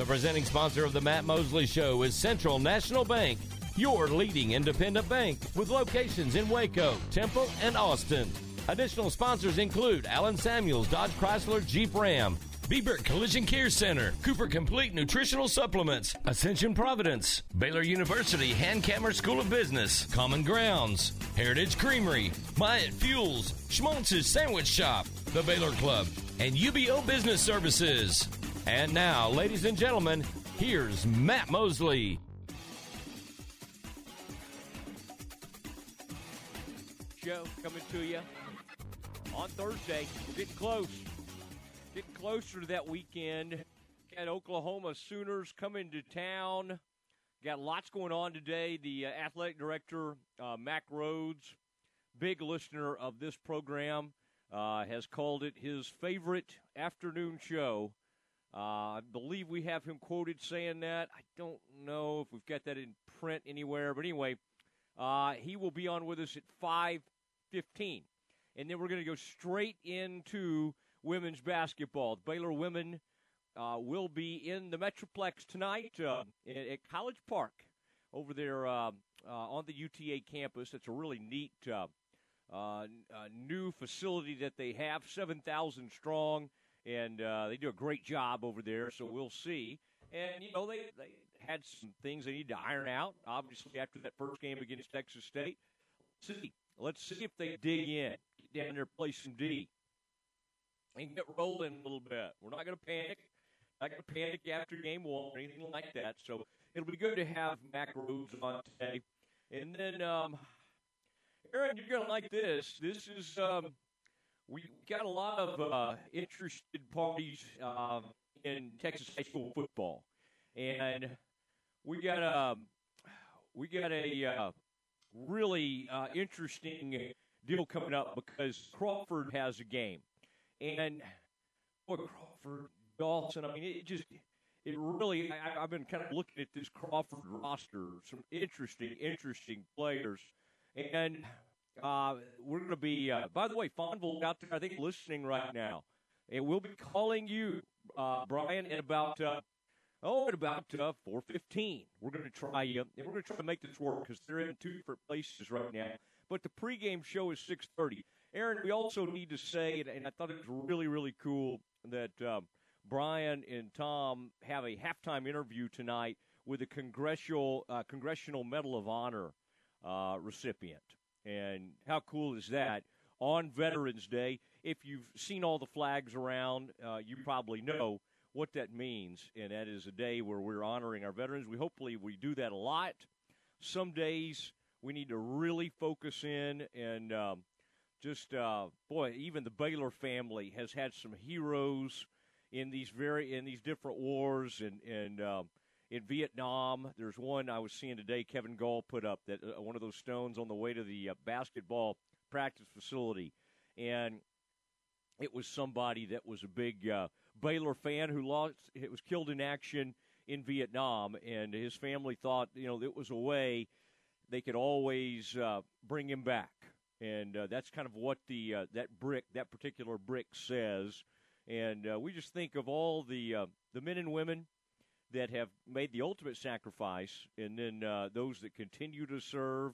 The presenting sponsor of the Matt Mosley Show is Central National Bank, your leading independent bank with locations in Waco, Temple, and Austin. Additional sponsors include Allen Samuels, Dodge Chrysler, Jeep Ram, Bieber Collision Care Center, Cooper Complete Nutritional Supplements, Ascension Providence, Baylor University Hankamer School of Business, Common Grounds, Heritage Creamery, Myatt Fuels, Schmaltz's Sandwich Shop, the Baylor Club, and UBEO Business Services. And now, ladies and gentlemen, here's Matt Mosley. Show coming to you on Thursday. Getting close. Getting closer to that weekend. Got Oklahoma Sooners coming to town. Got lots going on today. The uh, athletic director, uh, Mack Rhoades, big listener of this program, uh, has called it his favorite afternoon show. Uh, I believe we have him quoted saying that. I don't know if we've got that in print anywhere, but anyway, uh, he will be on with us at five fifteen, and then we're going to go straight into women's basketball. The Baylor women uh, will be in the Metroplex tonight uh, at, at College Park over there uh, uh on the UTA campus. It's a really neat new facility that they have, 7,000 strong, and they do a great job over there, so we'll see. And, you know, they, they had some things they need to iron out, obviously, after that first game against Texas State. Let's see. Let's see if they dig in, get down there, play some D and get rolling a little bit. We're not going to panic. Not going to panic after game one or anything like that. So it'll be good to have Mack Rhoades on today. And then, um, Aaron, you're going to like this. This is um, we got a lot of uh, interested parties um, in Texas high school football, and we got a we got a uh, really uh, interesting deal coming up because Crawford has a game. And boy, Crawford, Dawson, I mean, it just, it really, I, have been kind of looking at this Crawford roster, some interesting, interesting players. And uh, we're going to be, uh, by the way, Fonville out there, I think, listening right now. And we'll be calling you, uh, Brian, in about, uh, oh, at about uh, 4.15. We're going to try, uh, and we're going to try to make this work because they're in two different places right now. But the pregame show is 6.30. Aaron, we also need to say, and I thought it was really, really cool that um, Brian and Tom have a halftime interview tonight with a congressional Congressional Medal of Honor recipient. And how cool is that? On Veterans Day, if you've seen all the flags around, uh, you probably know what that means. And that is a day where we're honoring our veterans. We hopefully we do that a lot. Some days we need to really focus in and um, just uh, boy, even the Baylor family has had some heroes in these very in these different wars and and um, in Vietnam. There's one I was seeing today. Kevin Gall put up that uh, one of those stones on the way to the uh, basketball practice facility, and it was somebody that was a big uh, Baylor fan who lost. It was killed in action in Vietnam, and his family thought you know it was a way they could always uh, bring him back and uh, that's kind of what the uh, that brick, that particular brick, says. And we just think of all the the men and women that have made the ultimate sacrifice, and then uh, those that continue to serve,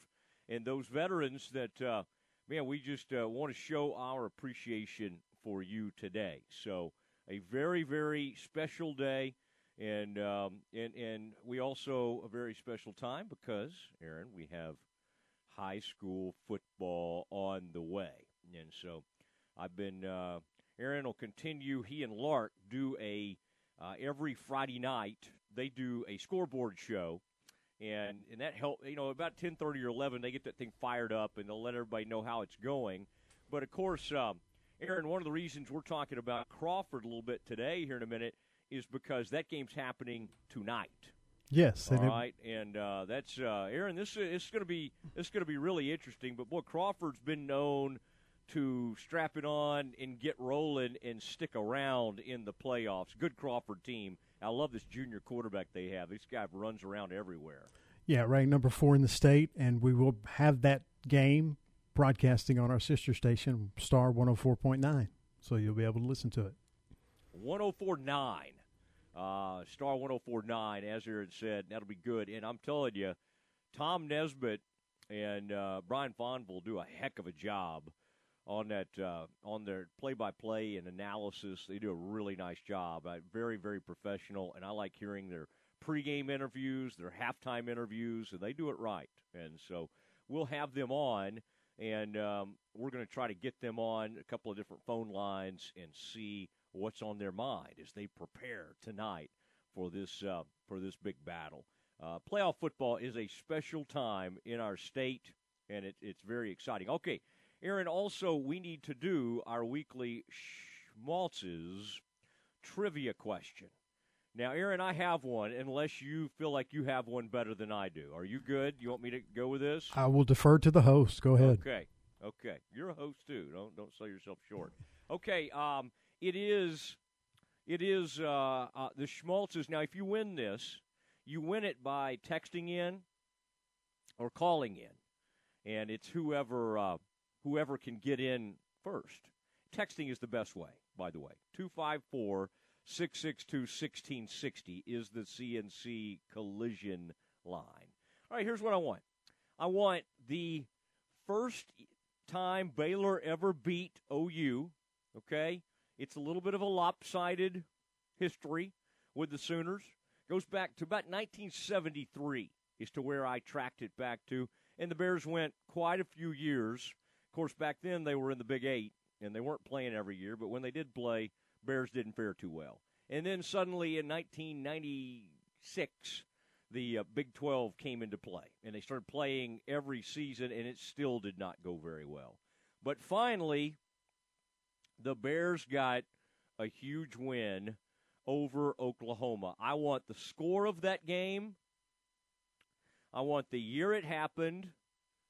and those veterans that uh, man, we just want to show our appreciation for you today. So a very very special day. And um, and and we also a very special time because Aaron, we have high school football on the way. And so I've been, uh, Aaron will continue. He and Lark do a, uh, every Friday night, they do a scoreboard show. And, and that help you know about 10:30 or 11 they get that thing fired up and they'll let everybody know how it's going. But of course, um, Aaron, one of the reasons we're talking about Crawford a little bit today here in a minute is because that game's happening tonight. Yes. All right, and uh, that's uh, Aaron. This is going to be this going to be really interesting. But boy, Crawford's been known to strap it on and get rolling and stick around in the playoffs. Good Crawford team. I love this junior quarterback they have. This guy runs around everywhere. Yeah, ranked number four in the state, and we will have that game broadcasting on our sister station, Star 104.9. So you'll be able to listen to it. 104.9. Uh, star 1049, as Aaron said, that'll be good. And I'm telling you, Tom Nesbitt and uh, Brian Fonville do a heck of a job on that uh, on their play-by-play and analysis. They do a really nice job. Uh, very, very professional, and I like hearing their pregame interviews, their halftime interviews, and they do it right. And so we'll have them on, and um, we're going to try to get them on a couple of different phone lines and see what's on their mind as they prepare tonight for this uh, for this big battle. Uh, playoff football is a special time in our state, and it, it's very exciting. Okay, Aaron. Also, we need to do our weekly Schmaltz's trivia question. Now, Aaron, I have one, unless you feel like you have one better than I do. Are you good? You want me to go with this? I will defer to the host. Go ahead. Okay. Okay. You're a host too. Don't don't sell yourself short. Okay. Um, it is, it is uh, uh, the Schmaltz's. Now, if you win this, you win it by texting in or calling in, and it's whoever uh, whoever can get in first. Texting is the best way, by the way. 254 662 1660 is the CNC collision line. All right, here's what I want I want the first time Baylor ever beat OU, okay? It's a little bit of a lopsided history with the Sooners. Goes back to about 1973 is to where I tracked it back to. And the Bears went quite a few years. Course, back then they were in the Big Eight, and they weren't playing every year. But when they did play, Bears didn't fare too well. And then suddenly in 1996, the uh, Big 12 came into play, and they started playing every season, and it still did not go very well. But finally, the Bears got a huge win over Oklahoma. I want the score of that game. I want the year it happened,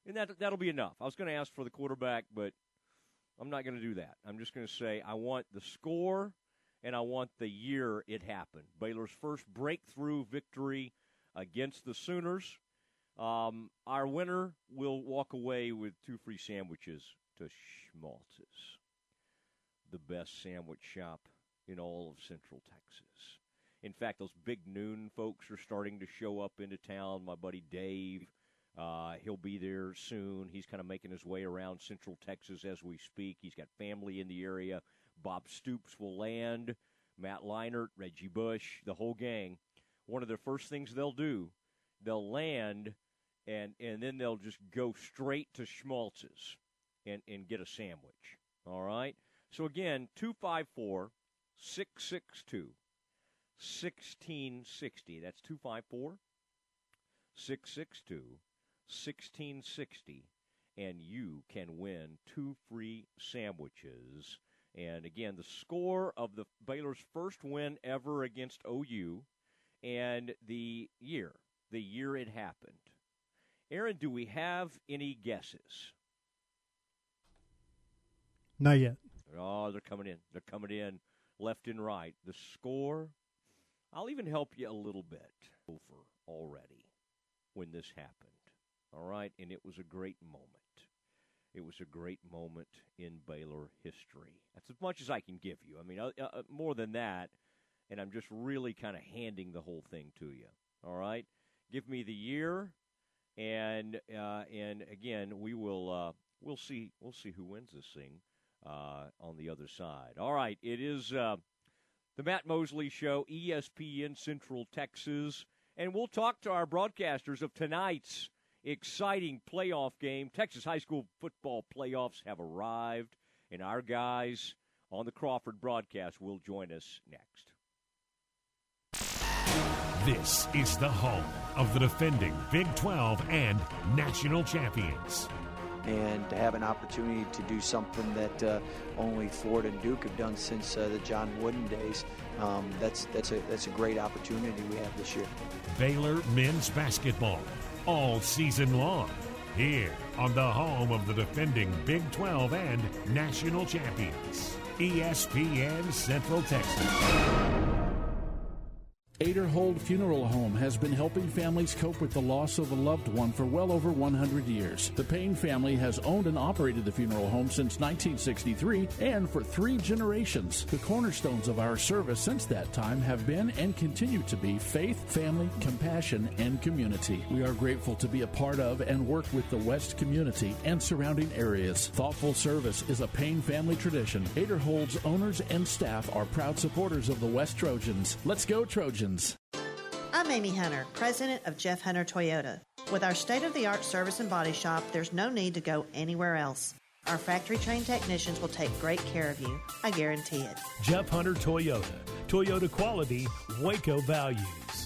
and that that'll be enough. I was going to ask for the quarterback, but I'm not going to do that. I'm just going to say I want the score and I want the year it happened. Baylor's first breakthrough victory against the Sooners. Um, our winner will walk away with two free sandwiches to Schmaltz's, the best sandwich shop in all of Central Texas. In fact, those big noon folks are starting to show up into town. My buddy Dave, uh, he'll be there soon. He's kind of making his way around Central Texas as we speak. He's got family in the area. Bob Stoops will land. Matt Leinart, Reggie Bush, the whole gang. One of the first things they'll do, they'll land, and and then they'll just go straight to Schmaltz's and and get a sandwich. All right. So again, two five four 662 1660. That's 254 662 1660. And you can win two free sandwiches. And again, the score of the Baylor's first win ever against OU and the year, the year it happened. Aaron, do we have any guesses? Not yet. Oh, they're coming in. They're coming in left and right. The score, I'll even help you a little bit over already when this happened. All right, and it was a great moment. It was a great moment in Baylor history. That's as much as I can give you. I mean, uh, uh, more than that, and I'm just really kind of handing the whole thing to you. All right, give me the year, and uh, and again, we will uh, we'll see we'll see who wins this thing uh, on the other side. All right, it is uh, the Matt Mosley Show, ESPN Central Texas, and we'll talk to our broadcasters of tonight's exciting playoff game. Texas high school football playoffs have arrived, and our guys on the Crawford broadcast will join us next. This is the home of the defending Big 12 and national champions and to have an opportunity to do something that uh, only Florida and Duke have done since uh, the John Wooden days. Um, that's that's a that's a great opportunity we have this year. Baylor men's basketball all season long here on the home of the defending Big 12 and national champions, ESPN Central Texas. Aderhold Funeral Home has been helping families cope with the loss of a loved one for well over 100 years. The Payne family has owned and operated the funeral home since 1963 and for three generations. The cornerstones of our service since that time have been and continue to be faith, family, compassion, and community. We are grateful to be a part of and work with the West community and surrounding areas. Thoughtful service is a Payne family tradition. Aderhold's owners and staff are proud supporters of the West Trojans. Let's go, Trojans! I'm Amy Hunter, president of Jeff Hunter Toyota. With our state of the art service and body shop, there's no need to go anywhere else. Our factory trained technicians will take great care of you. I guarantee it. Jeff Hunter Toyota. Toyota quality, Waco values.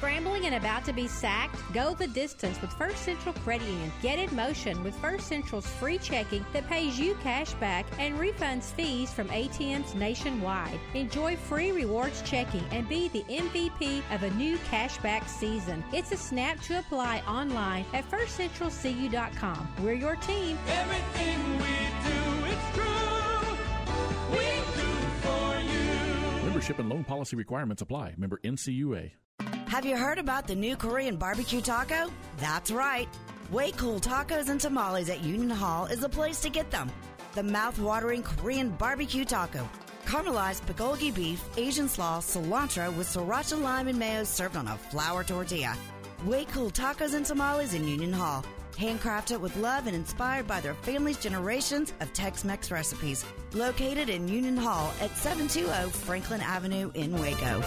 Scrambling and about to be sacked? Go the distance with First Central Credit Union. Get in motion with First Central's free checking that pays you cash back and refunds fees from ATMs nationwide. Enjoy free rewards checking and be the MVP of a new cashback season. It's a snap to apply online at firstcentralcu.com. We're your team. Everything we do, it's true. We do for you. Membership and loan policy requirements apply. Member NCUA. Have you heard about the new Korean barbecue taco? That's right. Way Cool Tacos and Tamales at Union Hall is the place to get them. The mouth-watering Korean barbecue taco. Caramelized bulgogi beef, Asian slaw, cilantro with sriracha lime and mayo served on a flour tortilla. Way Cool Tacos and Tamales in Union Hall. Handcrafted with love and inspired by their family's generations of Tex-Mex recipes. Located in Union Hall at 720 Franklin Avenue in Waco.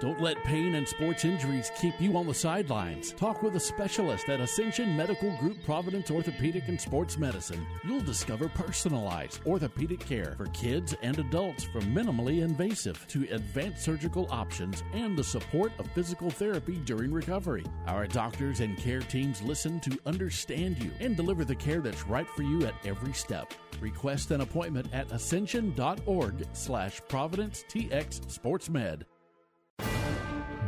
Don't let pain and sports injuries keep you on the sidelines. Talk with a specialist at Ascension Medical Group Providence Orthopedic and Sports Medicine. You'll discover personalized orthopedic care for kids and adults from minimally invasive to advanced surgical options and the support of physical therapy during recovery. Our doctors and care teams listen to understand you and deliver the care that's right for you at every step. Request an appointment at ascension.org slash Providence TX SportsMed.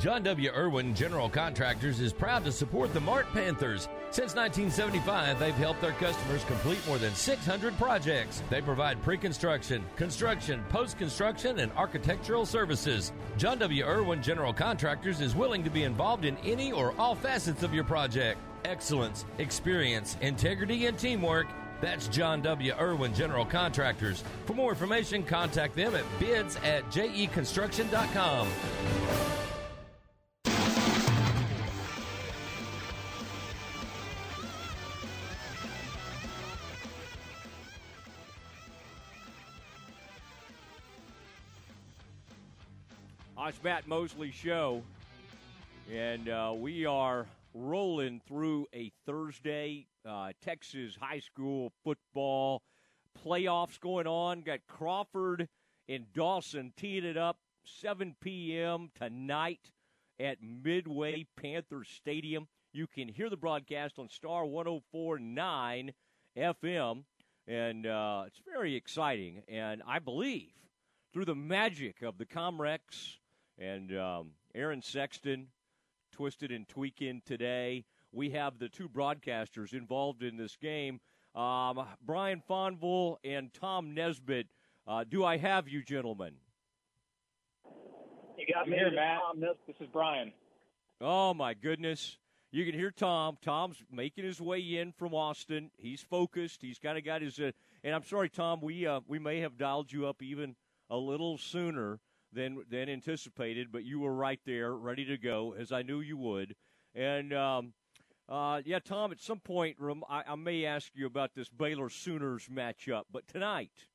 John W. Irwin General Contractors is proud to support the Mart Panthers. Since 1975, they've helped their customers complete more than 600 projects. They provide pre construction, construction, post construction, and architectural services. John W. Irwin General Contractors is willing to be involved in any or all facets of your project. Excellence, experience, integrity, and teamwork. That's John W. Irwin General Contractors. For more information, contact them at bids at jeconstruction.com. It's Matt Mosley Show, and uh, we are rolling through a Thursday. Uh, Texas high school football playoffs going on. Got Crawford and Dawson teeing it up 7 p.m. tonight at Midway Panther Stadium. You can hear the broadcast on Star 104.9 FM, and uh, it's very exciting. And I believe through the magic of the Comrex and um, Aaron Sexton, Twisted and Tweaking today. We have the two broadcasters involved in this game, um, Brian Fonville and Tom Nesbitt. Uh, do I have you, gentlemen? You got me here, Matt. This is Brian. Oh my goodness! You can hear Tom. Tom's making his way in from Austin. He's focused. He's kind of got his. Uh, and I'm sorry, Tom. We uh, we may have dialed you up even a little sooner than than anticipated, but you were right there, ready to go, as I knew you would. And um, uh, yeah, Tom, at some point, I, I, may ask you about this Baylor Sooners matchup, but tonight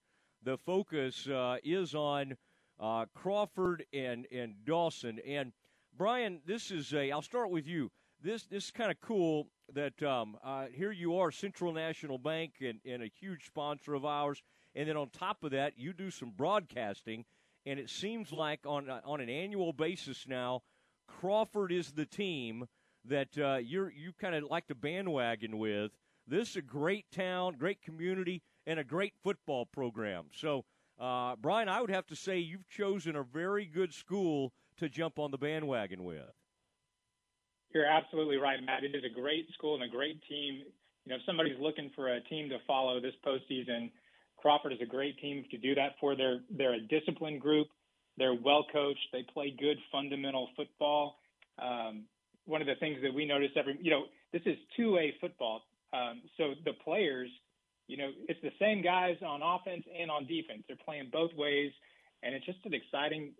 the focus uh, is on uh, Crawford and and Dawson. And Brian, this is a. I'll start with you. This this is kind of cool that um, uh, here you are, Central National Bank, and, and a huge sponsor of ours. And then on top of that, you do some broadcasting and it seems like on uh, on an annual basis now, Crawford is the team that uh, you're you kind of like to bandwagon with. This is a great town, great community, and a great football program. So, uh, Brian, I would have to say you've chosen a very good school to jump on the bandwagon with. You're absolutely right, Matt. It is a great school and a great team. You know, if somebody's looking for a team to follow this postseason, Crawford is a great team to do that for. They're they're a disciplined group. They're well coached. They play good fundamental football. Um, one of the things that we notice every, you know, this is two-way football. Um, so the players, you know, it's the same guys on offense and on defense. They're playing both ways, and it's just an exciting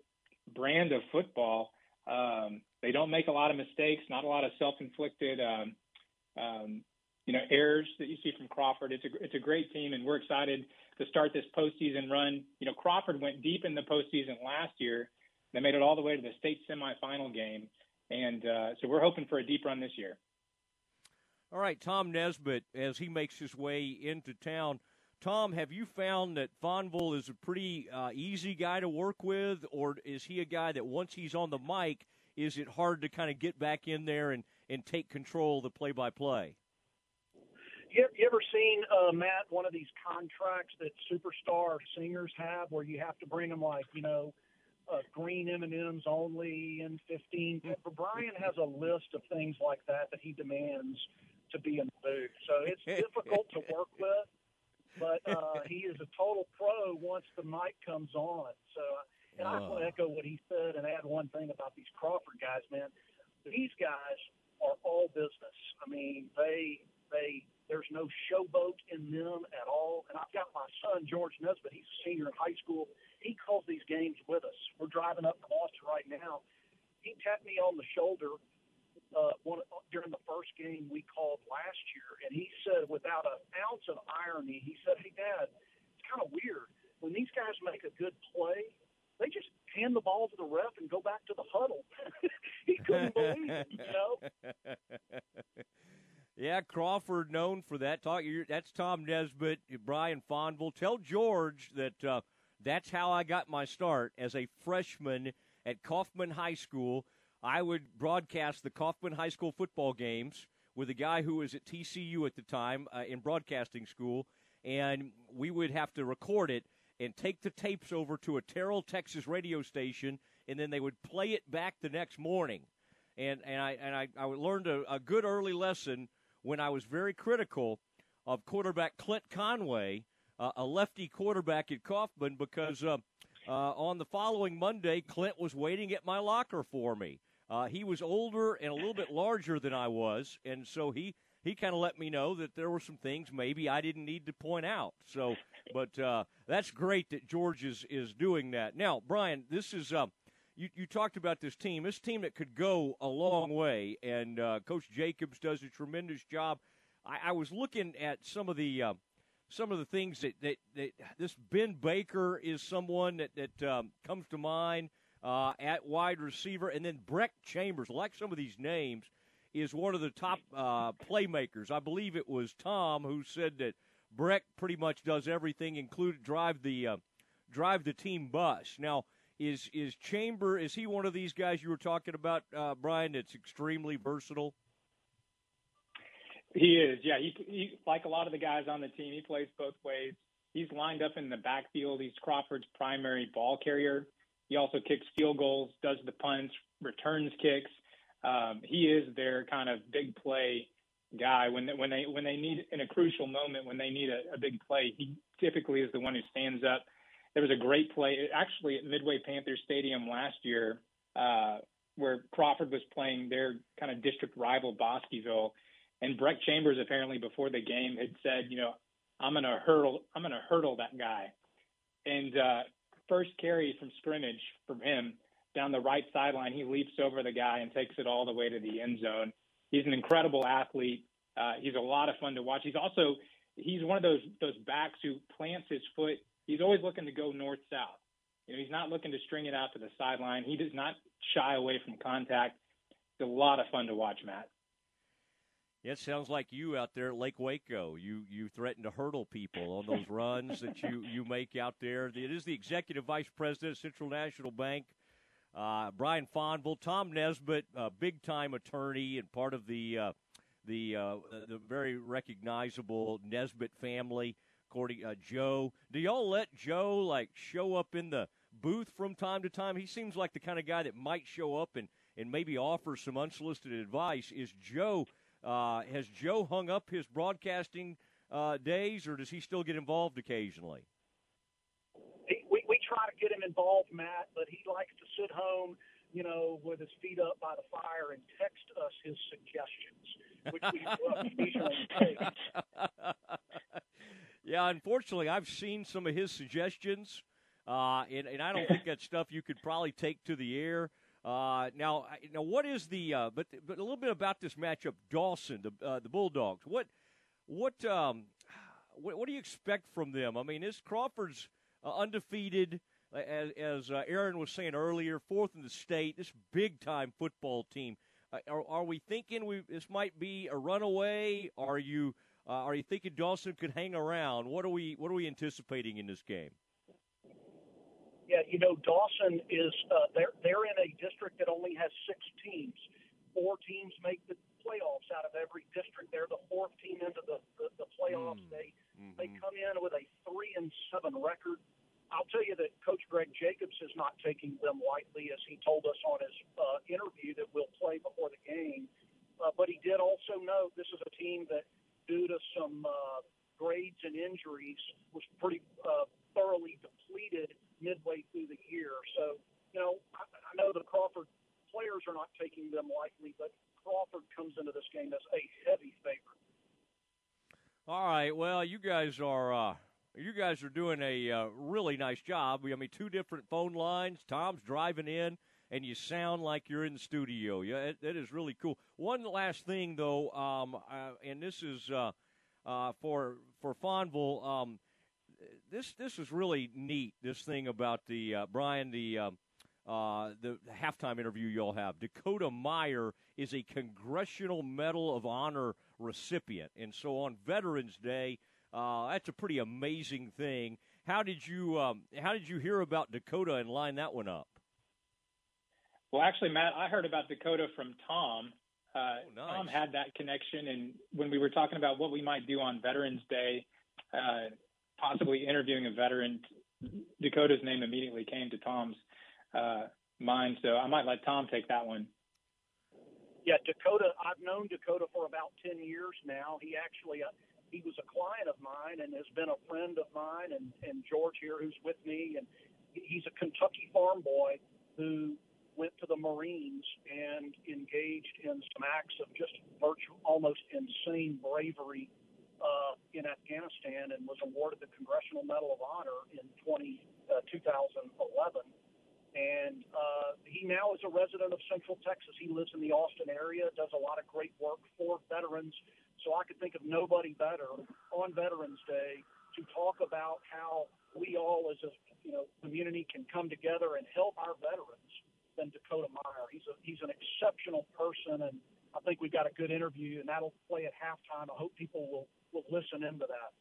brand of football. Um, they don't make a lot of mistakes, not a lot of self-inflicted, um, um, you know, errors that you see from Crawford. It's a it's a great team, and we're excited to start this postseason run. You know, Crawford went deep in the postseason last year. They made it all the way to the state semifinal game, and uh, so we're hoping for a deep run this year. All right, Tom Nesbitt, as he makes his way into town. Tom, have you found that Fonville is a pretty uh, easy guy to work with, or is he a guy that once he's on the mic, is it hard to kind of get back in there and, and take control of the play by play? You, you ever seen uh, Matt one of these contracts that superstar singers have, where you have to bring them like you know, uh, green M and M's only and fifteen. Brian has a list of things like that that he demands to be in the booth. So it's difficult to work with, but uh, he is a total pro once the mic comes on. So, and I will Oh. echo what he said and add one thing about these Crawford guys, man. These guys are all business. I mean, they they there's no showboat in them at all. And I've got my son George Nesbitt. He's a senior in high school. He calls these games with us. We're driving up to Boston right now. He tapped me on the shoulder uh, one, during the first game we called last year, and he said, without an ounce of irony, he said, "Hey, Dad, it's kind of weird when these guys make a good play." They just hand the ball to the ref and go back to the huddle. he couldn't believe it, you know. Crawford known for that. Talk. That's Tom Nesbitt, Brian Fonville. Tell George that uh, that's how I got my start as a freshman at Kaufman High School. I would broadcast the Kaufman High School football games with a guy who was at TCU at the time uh, in broadcasting school, and we would have to record it and take the tapes over to a Terrell, Texas radio station, and then they would play it back the next morning and and I and I, I learned a, a good early lesson when I was very critical of quarterback Clint Conway, uh, a lefty quarterback at Kaufman, because uh, uh, on the following Monday, Clint was waiting at my locker for me. Uh, he was older and a little bit larger than I was, and so he he kind of let me know that there were some things maybe I didn't need to point out. So, but uh, that's great that George is is doing that. Now, Brian, this is. Uh, you, you talked about this team, this team that could go a long way, and uh, Coach Jacobs does a tremendous job. I, I was looking at some of the uh, some of the things that, that, that this Ben Baker is someone that that um, comes to mind uh, at wide receiver, and then Breck Chambers, like some of these names, is one of the top uh, playmakers. I believe it was Tom who said that Breck pretty much does everything, include drive the uh, drive the team bus. Now, is is Chamber? Is he one of these guys you were talking about, uh, Brian? That's extremely versatile. He is, yeah. He, he like a lot of the guys on the team, he plays both ways. He's lined up in the backfield. He's Crawford's primary ball carrier. He also kicks field goals, does the punts, returns kicks. Um, he is their kind of big play guy when they, when they when they need in a crucial moment when they need a, a big play. He typically is the one who stands up. There was a great play actually at Midway Panthers Stadium last year uh, where Crawford was playing their kind of district rival Bosqueville, and Breck Chambers apparently before the game had said, you know, I'm gonna hurdle I'm gonna hurdle that guy. And uh, first carry from scrimmage from him down the right sideline, he leaps over the guy and takes it all the way to the end zone. He's an incredible athlete. Uh, he's a lot of fun to watch. He's also he's one of those those backs who plants his foot. He's always looking to go north south. You know, he's not looking to string it out to the sideline. He does not shy away from contact. It's a lot of fun to watch, Matt. It sounds like you out there at Lake Waco. You you threaten to hurdle people on those runs that you, you make out there. It is the executive vice president of Central National Bank, uh, Brian Fonville, Tom Nesbitt, a big time attorney and part of the uh, the uh, the very recognizable Nesbitt family. According uh, Joe, do y'all let Joe like show up in the booth from time to time? He seems like the kind of guy that might show up and and maybe offer some unsolicited advice. Is Joe? Uh, has Joe hung up his broadcasting uh, days, or does he still get involved occasionally? We we try to get him involved, Matt, but he likes to sit home, you know, with his feet up by the fire and text us his suggestions, which we occasionally take. yeah, unfortunately, I've seen some of his suggestions, uh, and, and I don't think that's stuff you could probably take to the air. Uh, now, now, what is the uh, but but a little bit about this matchup, Dawson, the uh, the Bulldogs. What what um what, what do you expect from them? I mean, is Crawford's uh, undefeated, as as uh, Aaron was saying earlier, fourth in the state. This big time football team. Uh, are, are we thinking we this might be a runaway? Are you uh, are you thinking Dawson could hang around? What are we what are we anticipating in this game? Yeah, you know, Dawson is uh, they're they're in a district that only has six teams. Four teams make the playoffs out of every district. They're the fourth team into the the, the playoffs. They they come in with a three and seven record. I'll tell you that Coach Greg Jacobs is not taking them lightly, as he told us on his uh, interview that we'll play before the game. Uh, but he did also note this is a team that, due to some uh, grades and injuries, was pretty uh, thoroughly depleted midway through the year. So, you know, I, I know the Crawford players are not taking them lightly, but Crawford comes into this game as a heavy favorite. All right. Well, you guys are uh, you guys are doing a uh, really nice job. We, I mean, two different phone lines. Tom's driving in, and you sound like you're in the studio. Yeah, it, that is really cool. One last thing, though, um, uh, and this is uh, uh, for for Fonville. Um, this this is really neat. This thing about the uh, Brian the. Um, uh, the halftime interview you'll have. Dakota Meyer is a Congressional Medal of Honor recipient, and so on Veterans Day, uh, that's a pretty amazing thing. How did you um, How did you hear about Dakota and line that one up? Well, actually, Matt, I heard about Dakota from Tom. Uh, nice. Tom had that connection, and when we were talking about what we might do on Veterans Day, uh, possibly interviewing a veteran, Dakota's name immediately came to Tom's uh, mind. So I might let Tom take that one. Yeah, Dakota. I've known Dakota for about ten years now. He actually uh, he was a client of mine and has been a friend of mine, and and George here, who's with me, and he's a Kentucky farm boy who went to the Marines and engaged in some acts of just virtual, almost insane bravery uh, in Afghanistan, and was awarded the Congressional Medal of Honor in 20, uh, 2011 and uh, he now is a resident of Central Texas. He lives in the Austin area, does a lot of great work for veterans. So I could think of nobody better on Veterans Day to talk about how we all, as a you know community, can come together and help our veterans than Dakota Meyer. He's a he's an exceptional person, and I think we've got a good interview, and that'll play at halftime. I hope people will will listen into that.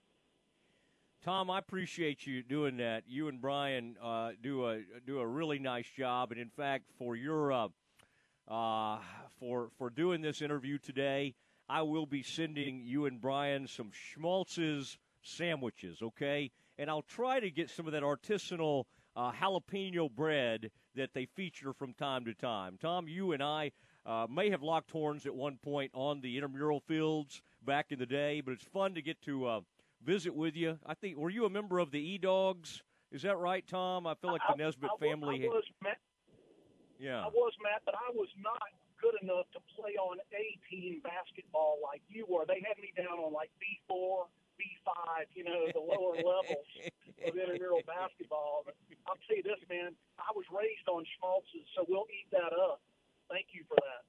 Tom, I appreciate you doing that. You and Brian uh, do a do a really nice job, and in fact, for your uh, uh, for for doing this interview today, I will be sending you and Brian some Schmaltz's sandwiches, okay? And I'll try to get some of that artisanal uh, jalapeno bread that they feature from time to time. Tom, you and I uh, may have locked horns at one point on the intramural fields back in the day, but it's fun to get to uh, visit with you. I think were you a member of the E Dogs? Is that right, Tom? I feel like the Nesbitt I, family. I was, Matt, yeah. I was, Matt, but I was not good enough to play on A team basketball like you were. They had me down on like B four, B five, you know, the lower levels of intramural basketball. But I'll tell you this, man, I was raised on schmaltzes, so we'll eat that up. Thank you for that.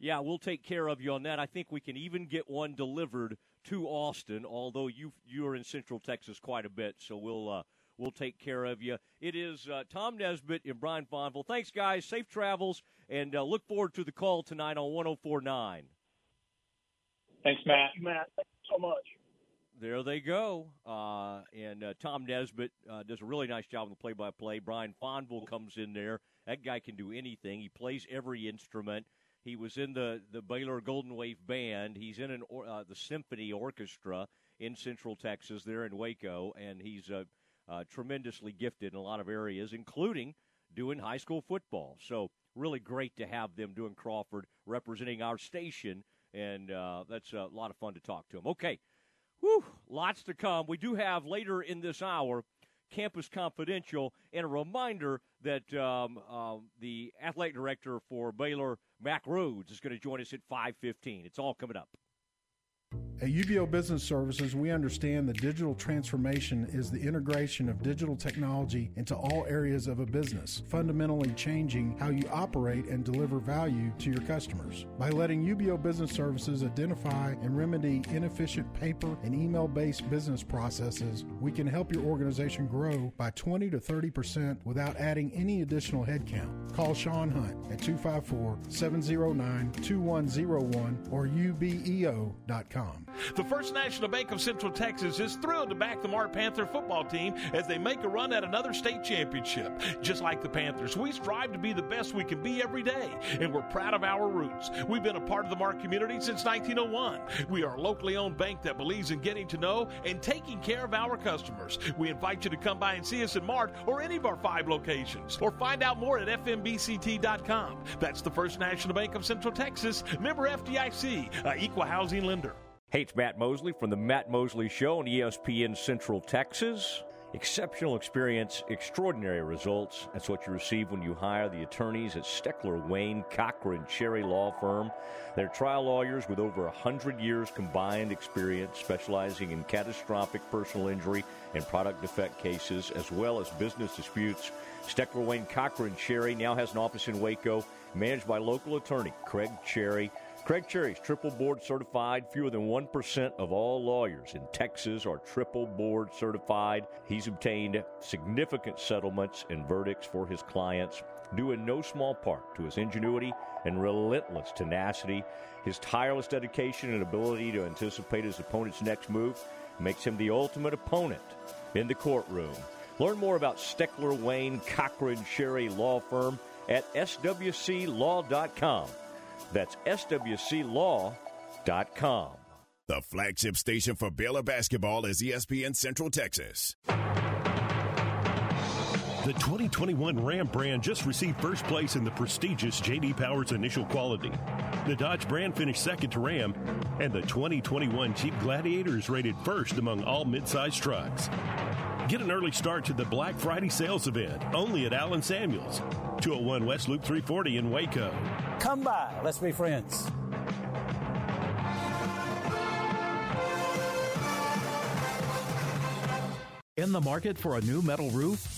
Yeah, we'll take care of you on that. I think we can even get one delivered to Austin, although you you are in Central Texas quite a bit, so we'll uh, we'll take care of you. It is uh, Tom Nesbitt and Brian Fonville. Thanks, guys. Safe travels, and uh, look forward to the call tonight on 104.9. Thanks, Matt. Thank you, Matt. Thank you so much. There they go. Uh, and uh, Tom Nesbitt uh, does a really nice job on the play-by-play. Brian Fonville comes in there. That guy can do anything. He plays every instrument. He was in the, the Baylor Golden Wave Band. He's in an or, uh, the symphony orchestra in Central Texas, there in Waco, and he's uh, uh, tremendously gifted in a lot of areas, including doing high school football. So really great to have them doing Crawford, representing our station, and that's a lot of fun to talk to them. Okay, Whew, lots to come. We do have later in this hour Campus Confidential, and a reminder that um, um, the athletic director for Baylor, Mack Rhoades, is going to join us at 5:15. It's all coming up. At UBEO Business Services, we understand that digital transformation is the integration of digital technology into all areas of a business, fundamentally changing how you operate and deliver value to your customers. By letting UBEO Business Services identify and remedy inefficient paper and email based business processes, we can help your organization grow by 20 to 30% without adding any additional headcount. Call Sean Hunt at 254 709 2101 or ubeo.com. The First National Bank of Central Texas is thrilled to back the Mart Panther football team as they make a run at another state championship. Just like the Panthers, we strive to be the best we can be every day, and we're proud of our roots. We've been a part of the Mart community since 1901. We are a locally owned bank that believes in getting to know and taking care of our customers. We invite you to come by and see us in Mart or any of our five locations, or find out more at fnbct.com. That's the First National Bank of Central Texas, member FDIC, equal housing lender. Hey, it's Matt Mosley from the Matt Mosley Show on ESPN Central Texas. Exceptional experience, extraordinary results. That's what you receive when you hire the attorneys at Steckler, Wayne, Cochran, Cherry Law Firm. They're trial lawyers with over 100 years combined experience, specializing in catastrophic personal injury and product defect cases, as well as business disputes. Steckler, Wayne, Cochran, Cherry now has an office in Waco, managed by local attorney Craig Cherry. Craig Cherry is triple board certified. Fewer than 1% of all lawyers in Texas are triple board certified. He's obtained significant settlements and verdicts for his clients, due in no small part to his ingenuity and relentless tenacity. His tireless dedication and ability to anticipate his opponent's next move makes him the ultimate opponent in the courtroom. Learn more about Steckler Wayne Cochran Cherry Law Firm at swclaw.com. That's swclaw.com. The flagship station for Baylor basketball is ESPN Central Texas. The 2021 Ram brand just received first place in the prestigious JD Powers Initial Quality. The Dodge brand finished second to Ram, and the 2021 Jeep Gladiator is rated first among all midsize trucks. Get an early start to the Black Friday sales event only at Allen Samuels, 201 West Loop 340 in Waco. Come by, let's be friends. In the market for a new metal roof?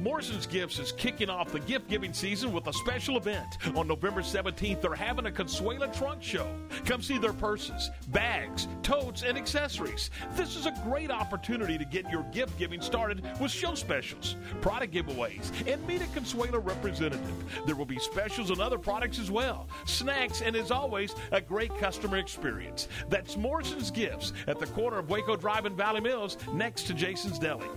Morrison's Gifts is kicking off the gift giving season with a special event. On November 17th, they're having a Consuela trunk show. Come see their purses, bags, totes, and accessories. This is a great opportunity to get your gift giving started with show specials, product giveaways, and meet a Consuela representative. There will be specials on other products as well, snacks, and as always, a great customer experience. That's Morrison's Gifts at the corner of Waco Drive and Valley Mills next to Jason's Deli.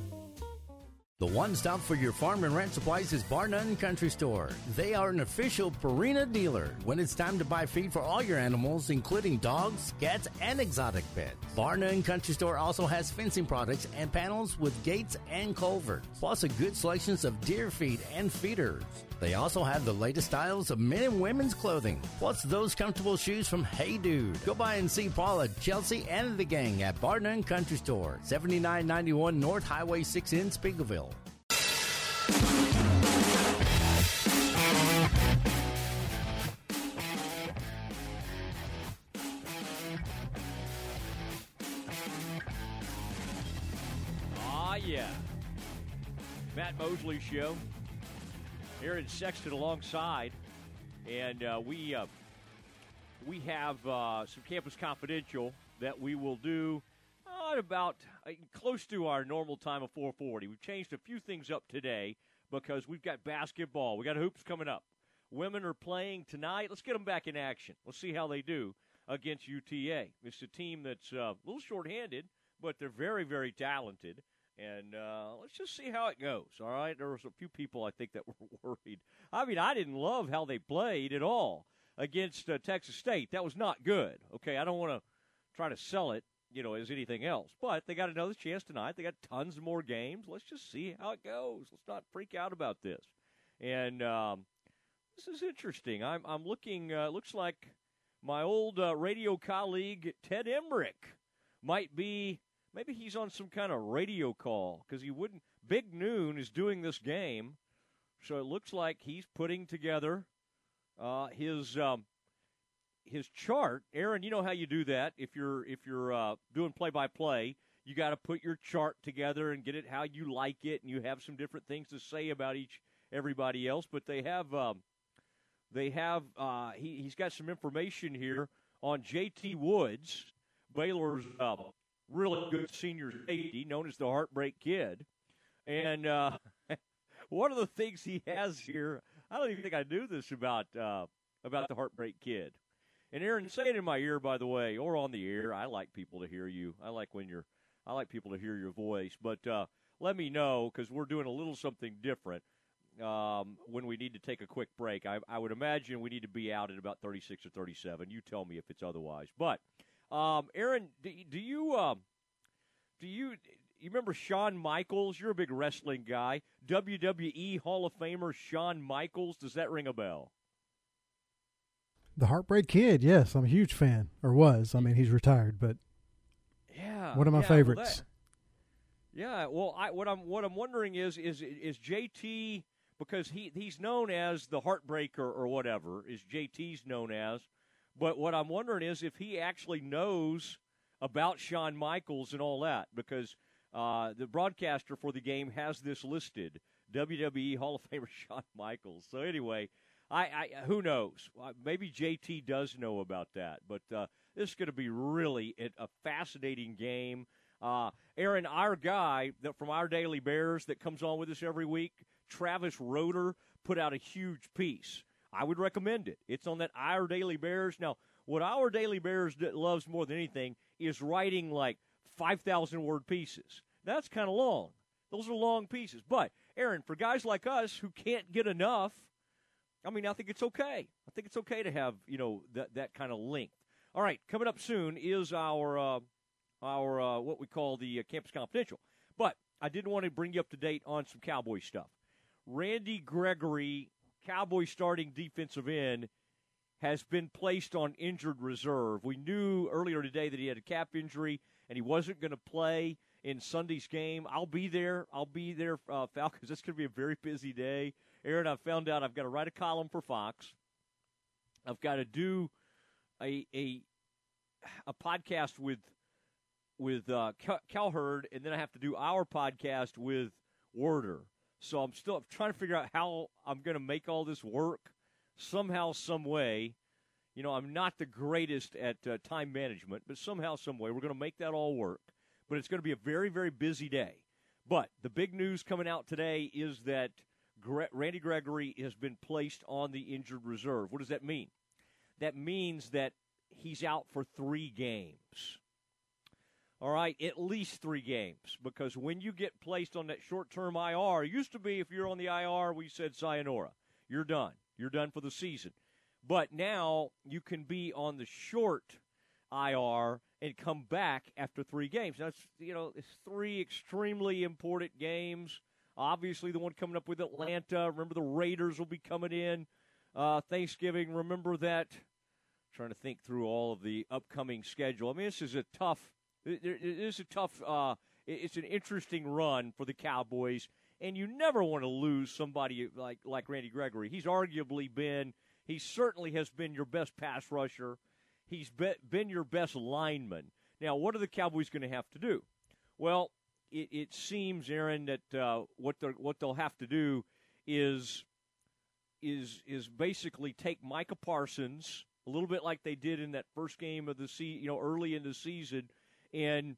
The one stop for your farm and ranch supplies is Bar None Country Store. They are an official Purina dealer when it's time to buy feed for all your animals, including dogs, cats, and exotic pets. Bar None Country Store also has fencing products and panels with gates and culverts, plus a good selection of deer feed and feeders. They also have the latest styles of men and women's clothing, plus those comfortable shoes from Hey Dude. Go by and see Paula, Chelsea, and the gang at Bar None Country Store, 7991 North Highway 6 in Speegleville. Ah, yeah. Matt Mosley Show. Aaron Sexton alongside. And uh, we uh, we have uh, some Campus Confidential that we will do uh, at about uh, close to our normal time of 440. We've changed a few things up today because we've got basketball. We got hoops coming up. Women are playing tonight. Let's get them back in action. Let's see how they do against UTA. It's a team that's uh, a little shorthanded, but they're very, very talented. And uh, let's just see how it goes. All right, there was a few people I think that were worried. I mean, I didn't love how they played at all against uh, Texas State. That was not good. Okay, I don't want to try to sell it, you know, as anything else. But they got another chance tonight. They got tons more games. Let's just see how it goes. Let's not freak out about this. And um, this is interesting. I'm I'm looking. Uh, looks like my old uh, radio colleague Ted Emmerich might be. Maybe he's on some kind of radio call because he wouldn't. Big Noon is doing this game, so it looks like he's putting together uh, his um, his chart. Aaron, you know how you do that. If you're if you're uh, doing play by play, you got to put your chart together and get it how you like it, and you have some different things to say about each everybody else. But they have um, they have uh, he, he's got some information here on J.T. Woods, Baylor's uh, really good senior safety, known as the Heartbreak Kid, and uh, one of the things he has here. I don't even think I knew this about uh, about the Heartbreak Kid. And Aaron, say it in my ear, by the way, or on the ear. I like people to hear you. I like when you're. I like people to hear your voice. But uh, let me know because we're doing a little something different um, when we need to take a quick break. I, I would imagine we need to be out at about 36 or 37. You tell me if it's otherwise. But um, Aaron, do, do you um, do you you remember Shawn Michaels? You're a big wrestling guy. WWE Hall of Famer Shawn Michaels. Does that ring a bell? The Heartbreak Kid, yes, I'm a huge fan, or was. I mean, he's retired, but yeah, one of my yeah, well, favorites. that- yeah, well, I, what I'm what I'm wondering is is is JT because he he's known as the Heartbreaker or whatever is JT's known as, but what I'm wondering is if he actually knows about Shawn Michaels and all that because uh, the broadcaster for the game has this listed WWE Hall of Famer Shawn Michaels. So anyway, I, I who knows? Uh, Maybe JT does know about that, but uh, this is going to be really a, a fascinating game. Uh, Aaron, our guy that from our Daily Bears that comes on with us every week, Travis Roeder, put out a huge piece. I would recommend it. It's on that Our Daily Bears. Now, what Our Daily Bears loves more than anything is writing like 5,000 word pieces. That's kind of long. Those are long pieces. But, Aaron, for guys like us who can't get enough, I mean, I think it's okay. I think it's okay to have, you know, that, that kind of length. All right, coming up soon is our uh, our uh, what we call the uh, Campus Confidential. But I did want to bring you up to date on some Cowboy stuff. Randy Gregory, Cowboy starting defensive end, has been placed on injured reserve. We knew earlier today that he had a cap injury and he wasn't going to play in Sunday's game. I'll be there. I'll be there, uh, Falcons. It's going to be a very busy day. Aaron, I found out I've got to write a column for Fox. I've got to do a a a podcast with with uh, and then I have to do our podcast with Werder. So I'm still trying to figure out how I'm going to make all this work somehow, some way. You know, I'm not the greatest at uh, time management, but somehow, some way, we're going to make that all work. But it's going to be a very, very busy day. But the big news coming out today is that Gre- Randy Gregory has been placed on the injured reserve. What does that mean? That means that he's out for three games. All right, at least three games because when you get placed on that short-term IR, it used to be if you're on the IR, we said sayonara, you're done, you're done for the season. But now you can be on the short IR and come back after three games. Now, it's, you know, it's three extremely important games. Obviously, the one coming up with Atlanta. Remember, the Raiders will be coming in uh, Thanksgiving. Remember that. trying to think through all of the upcoming schedule. I mean, this is a tough. It, it is a tough. Uh, it's an interesting run for the Cowboys, and you never want to lose somebody like like Randy Gregory. He's arguably been. He certainly has been your best pass rusher. He's be, been your best lineman. Now, what are the Cowboys going to have to do? Well, it, it seems, Aaron, that uh, what they what they'll have to do is is is basically take Micah Parsons a little bit like they did in that first game of the season, you know, early in the season, and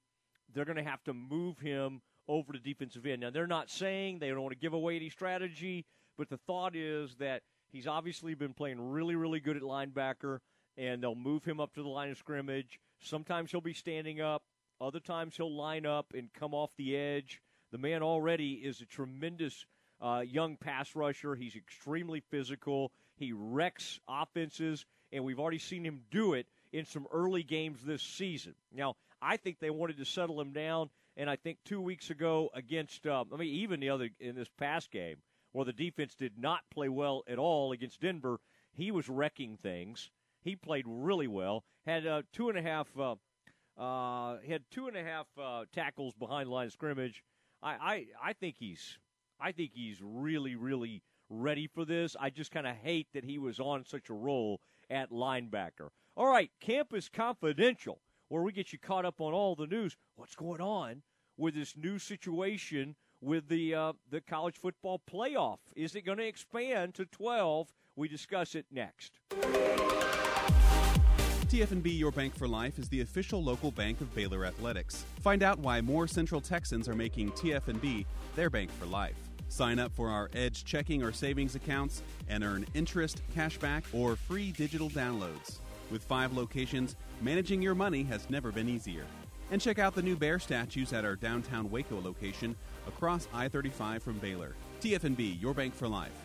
they're going to have to move him over to defensive end. Now, they're not saying they don't want to give away any strategy, but the thought is that he's obviously been playing really, really good at linebacker, and they'll move him up to the line of scrimmage. Sometimes he'll be standing up, other times he'll line up and come off the edge. The man already is a tremendous uh, young pass rusher. He's extremely physical. He wrecks offenses, and we've already seen him do it in some early games this season. Now, I think they wanted to settle him down, and I think two weeks ago against, uh, I mean, even the other in this past game where the defense did not play well at all against Denver, he was wrecking things. He played really well. Had uh, two and a half. Uh, uh, had two and a half uh, tackles behind line of scrimmage. I, I, I think he's I think he's really, really ready for this. I just kind of hate that he was on such a roll at linebacker. All right, Campus Confidential, where we get you caught up on all the news. What's going on with this new situation with the uh, the college football playoff? Is it going to expand to twelve? We discuss it next. TFNB Your Bank for Life is the official local bank of Baylor Athletics. Find out why more Central Texans are making TFNB their bank for life. Sign up for our Edge checking or savings accounts and earn interest, cashback, or free digital downloads. With five locations, managing your money has never been easier. And check out the new bear statues at our downtown Waco location across I 35 from Baylor. TFNB, your bank for life.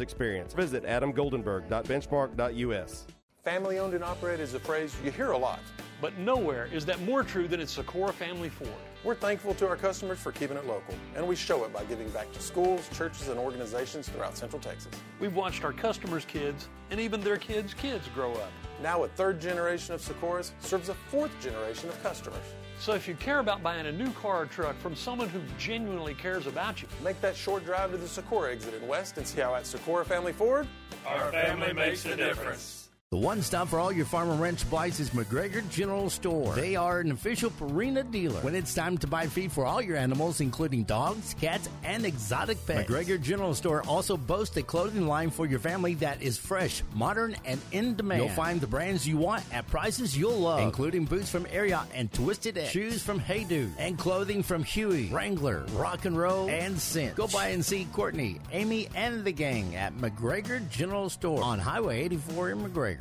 experience. Visit adamgoldenberg.benchmark.us. Family owned and operated is a phrase you hear a lot. But nowhere is that more true than at Socorro Family Ford. We're thankful to our customers for keeping it local, and we show it by giving back to schools, churches, and organizations throughout Central Texas. We've watched our customers' kids and even their kids' kids grow up. Now, a third generation of Socorros serves a fourth generation of customers. So if you care about buying a new car or truck from someone who genuinely cares about you, make that short drive to the Socorro exit in West and see how at Socorro Family Ford, our family makes a difference. The one stop for all your farm and ranch supplies is McGregor General Store. They are an official Purina dealer. When it's time to buy feed for all your animals, including dogs, cats, and exotic pets, McGregor General Store also boasts a clothing line for your family that is fresh, modern, and in demand. You'll find the brands you want at prices you'll love, including boots from Ariat and Twisted X, shoes from Hey Dude, and clothing from Hooey, Wrangler, Rock and Roll, and Cinch. Go by and see Courtney, Amy, and the gang at McGregor General Store on Highway 84 in McGregor.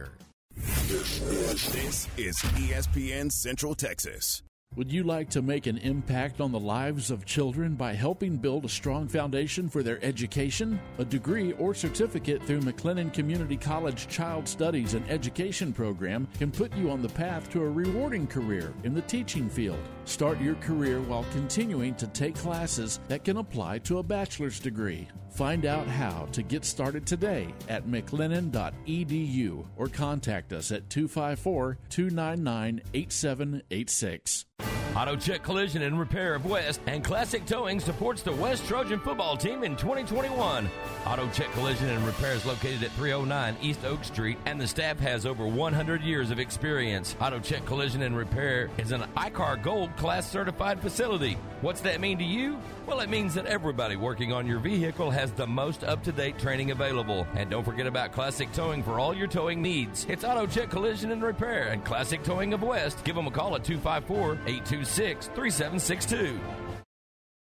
This is ESPN Central Texas. Would you like to make an impact on the lives of children by helping build a strong foundation for their education? A degree or certificate through McLennan Community College Child Studies and Education program can put you on the path to a rewarding career in the teaching field. Start your career while continuing to take classes that can apply to a bachelor's degree. Find out how to get started today at mclennan.edu or contact us at 254 299 8786. Auto Check Collision and Repair of West and Classic Towing supports the West Trojan football team in 2021. Auto Check Collision and Repair is located at 309 East Oak Street, and the staff has over 100 years of experience. Auto Check Collision and Repair is an ICAR Gold Class certified facility. What's that mean to you? Well, it means that everybody working on your vehicle has the most up to date training available. And don't forget about Classic Towing for all your towing needs. It's Auto Check Collision and Repair and Classic Towing of West. Give them a call at 254 826 3762.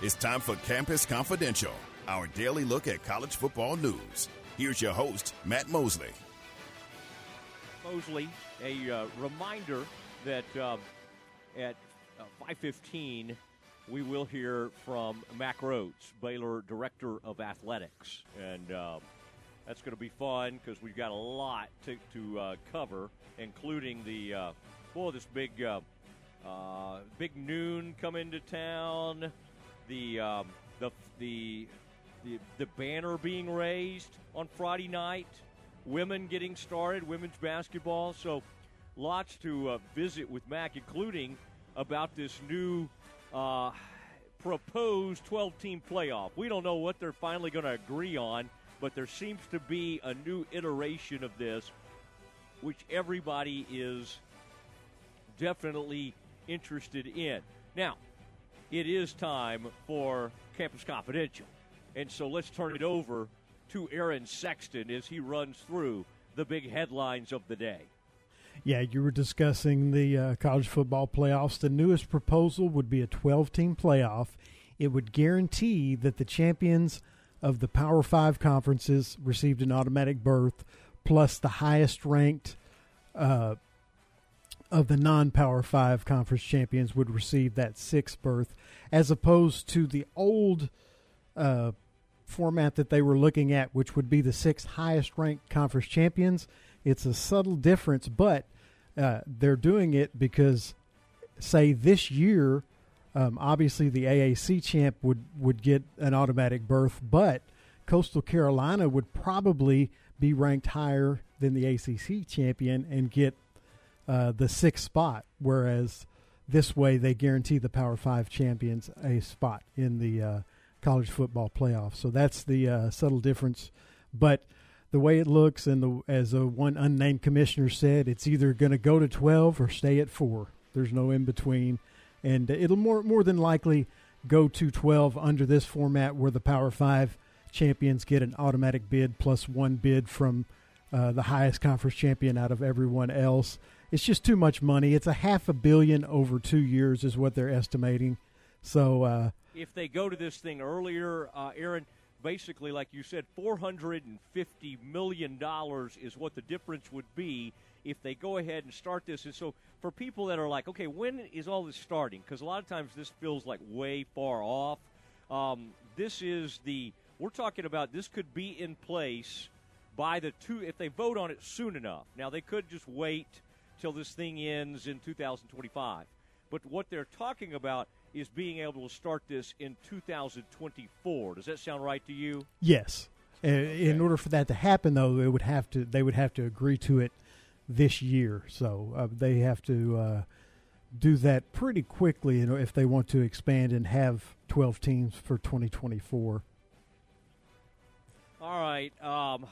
It's time for Campus Confidential, our daily look at college football news. Here's your host, Matt Mosley. Mosley, a uh, reminder that um, at uh, 5:15 we will hear from Mack Rhoades, Baylor Director of Athletics, and uh, that's going to be fun because we've got a lot to, to uh, cover, including the uh, boy, this big uh, uh, big noon coming to town, the um, the the the the banner being raised on Friday night, women getting started, women's basketball. So lots to uh, visit with Mack, including about this new uh, proposed 12 team playoff. We don't know what they're finally going to agree on, but there seems to be a new iteration of this, which everybody is definitely interested in. Now, it is time for Campus Confidential. And so let's turn it over to Aaron Sexton as he runs through the big headlines of the day. Yeah, you were discussing the uh, college football playoffs. The newest proposal would be a 12 team playoff. It would guarantee that the champions of the Power Five conferences received an automatic berth, plus the highest ranked uh, of the non Power Five conference champions would receive that sixth berth, as opposed to the old uh, format that they were looking at, which would be the six highest ranked conference champions. It's a subtle difference, but uh, they're doing it because, say, this year, um, obviously the AAC champ would, would get an automatic berth, but Coastal Carolina would probably be ranked higher than the ACC champion and get uh, the sixth spot, whereas this way they guarantee the Power Five champions a spot in the uh, college football playoff. So that's the uh, subtle difference. But the way it looks, and the, as a one unnamed commissioner said, it's either going to go to 12 or stay at four. There's no in between. And it'll more, more than likely go to 12 under this format where the Power Five champions get an automatic bid plus one bid from uh, the highest conference champion out of everyone else. It's just too much money. It's a half a billion over two years, is what they're estimating. So, uh, If they go to this thing earlier, uh, Aaron, basically, like you said, $450 million is what the difference would be if they go ahead and start this. And so, for people that are like, okay, when is all this starting? Because a lot of times this feels like way far off. Um, this is the, we're talking about this could be in place by the two, if they vote on it soon enough. Now, they could just wait till this thing ends in 2025. But what they're talking about is being able to start this in 2024. Does that sound right to you? yes. Uh, In order for that to happen, though, it would have to they would have to agree to it this year. So uh, they have to uh, do that pretty quickly, you know, if they want to expand and have 12 teams for 2024. All right. Um,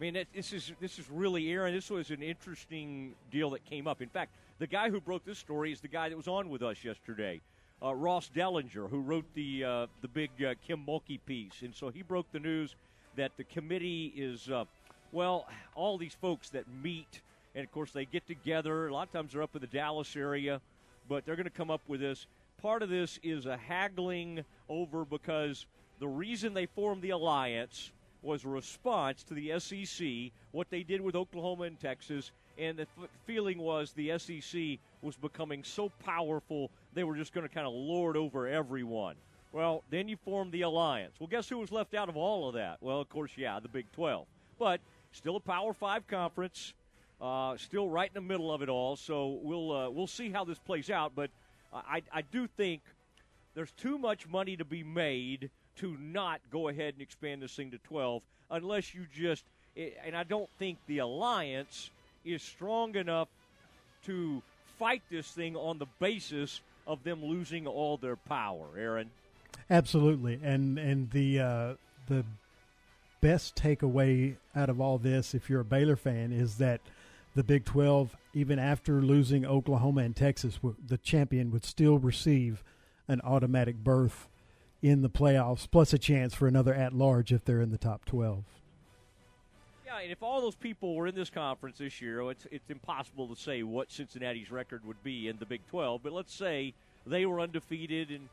I mean, this is this is really Aaron. This was an interesting deal that came up. In fact, the guy who broke this story is the guy that was on with us yesterday, uh, Ross Dellenger, who wrote the uh, the big uh, Kim Mulkey piece, and so he broke the news that the committee is uh, well, all these folks that meet, and of course they get together. A lot of times they're up in the Dallas area, but they're going to come up with this. Part of this is a haggling over because the reason they formed the alliance was a response to the SEC, what they did with Oklahoma and Texas, and the f- feeling was the SEC was becoming so powerful they were just going to kind of lord over everyone. Well, then you formed the alliance. Well, guess who was left out of all of that? Well, of course, yeah, the Big 12. But still a Power 5 conference, uh, still right in the middle of it all. So we'll uh, we'll see how this plays out, but I I do think there's too much money to be made to not go ahead and expand this thing to 12 unless you just and I don't think the alliance is strong enough to fight this thing on the basis of them losing all their power, Aaron. Absolutely, and and the uh, the best takeaway out of all this, if you're a Baylor fan, is that the Big 12, even after losing Oklahoma and Texas, the champion would still receive an automatic berth in the playoffs, plus a chance for another at large if they're in the top 12. Yeah, and if all those people were in this conference this year, oh, it's it's impossible to say what Cincinnati's record would be in the Big 12. But let's say they were undefeated and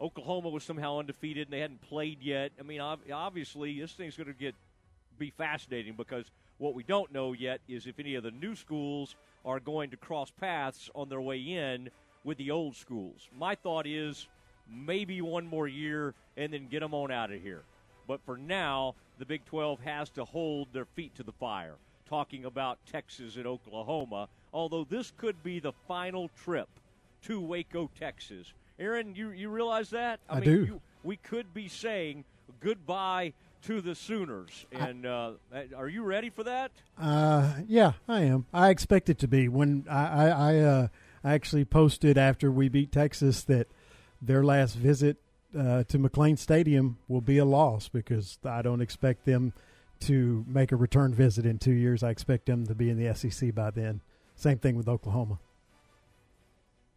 Oklahoma was somehow undefeated and they hadn't played yet. I mean, ob- obviously, this thing's going to get be fascinating because what we don't know yet is if any of the new schools are going to cross paths on their way in with the old schools. My thought is maybe one more year and then get them on out of here. But for now, the Big 12 has to hold their feet to the fire, talking about Texas and Oklahoma, although this could be the final trip to Waco, Texas. Aaron, you, you realize that? I mean, do. You, we could be saying goodbye to the Sooners. And uh, are you ready for that? Uh, yeah, I am. I expect it to be. When I, I, I, uh, I actually posted after we beat Texas that their last visit uh, to McLane Stadium will be a loss because I don't expect them to make a return visit in two years. I expect them to be in the SEC by then. Same thing with Oklahoma.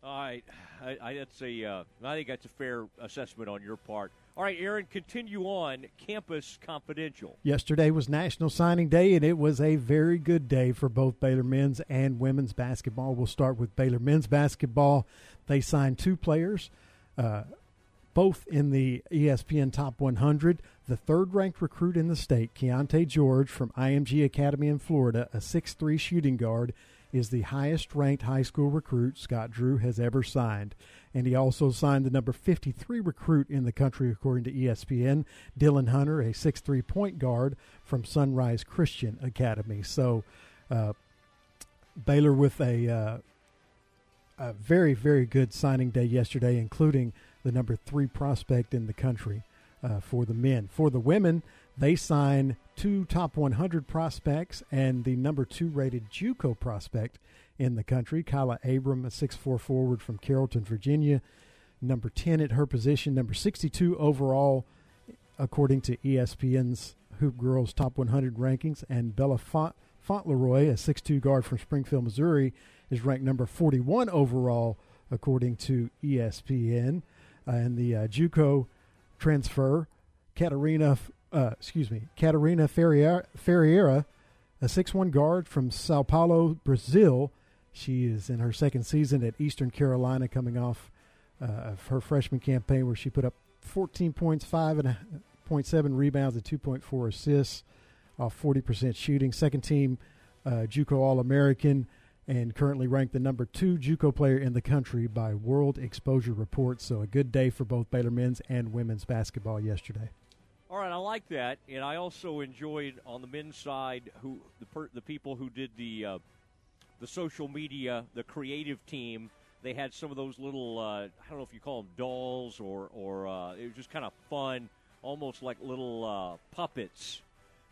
All right, I, I, that's a. Uh, I think that's a fair assessment on your part. All right, Aaron, continue on. Campus Confidential. Yesterday was National Signing Day, and it was a very good day for both Baylor men's and women's basketball. We'll start with Baylor men's basketball. They signed two players, both in the ESPN Top 100. The third ranked recruit in the state, Keyonte George from IMG Academy in Florida, a 6'3 shooting guard, is the highest ranked high school recruit Scott Drew has ever signed. And he also signed the number 53 recruit in the country, according to ESPN, Dylan Hunter, a 6'3 point guard from Sunrise Christian Academy. So, uh, Baylor with a, uh, a very, very good signing day yesterday, including the number three prospect in the country uh, for the men. For the women, they sign two top 100 prospects and the number two rated JUCO prospect in the country, Kyla Abram, a 6'4 forward from Carrollton, Virginia, number 10 at her position, number 62 overall, according to ESPN's Hoop Girls Top 100 rankings, and Bella Font- Fauntleroy, a 6'2 guard from Springfield, Missouri, is ranked number 41 overall, according to ESPN. Uh, and the uh, JUCO transfer, Katarina, uh, excuse me, Katarina Ferreira, Ferreira a 6'1 guard from Sao Paulo, Brazil. She is in her second season at Eastern Carolina, coming off uh, of her freshman campaign where she put up 14 points, 5.7 rebounds, and 2.4 assists off 40% shooting. Second team uh, JUCO All American and currently ranked the number two JUCO player in the country by World Exposure Report. So a good day for both Baylor men's and women's basketball yesterday. All right, I like that, and I also enjoyed on the men's side who the per, the people who did the uh, the social media, the creative team. They had some of those little uh, I don't know if you call them dolls or or uh, it was just kind of fun, almost like little uh, puppets.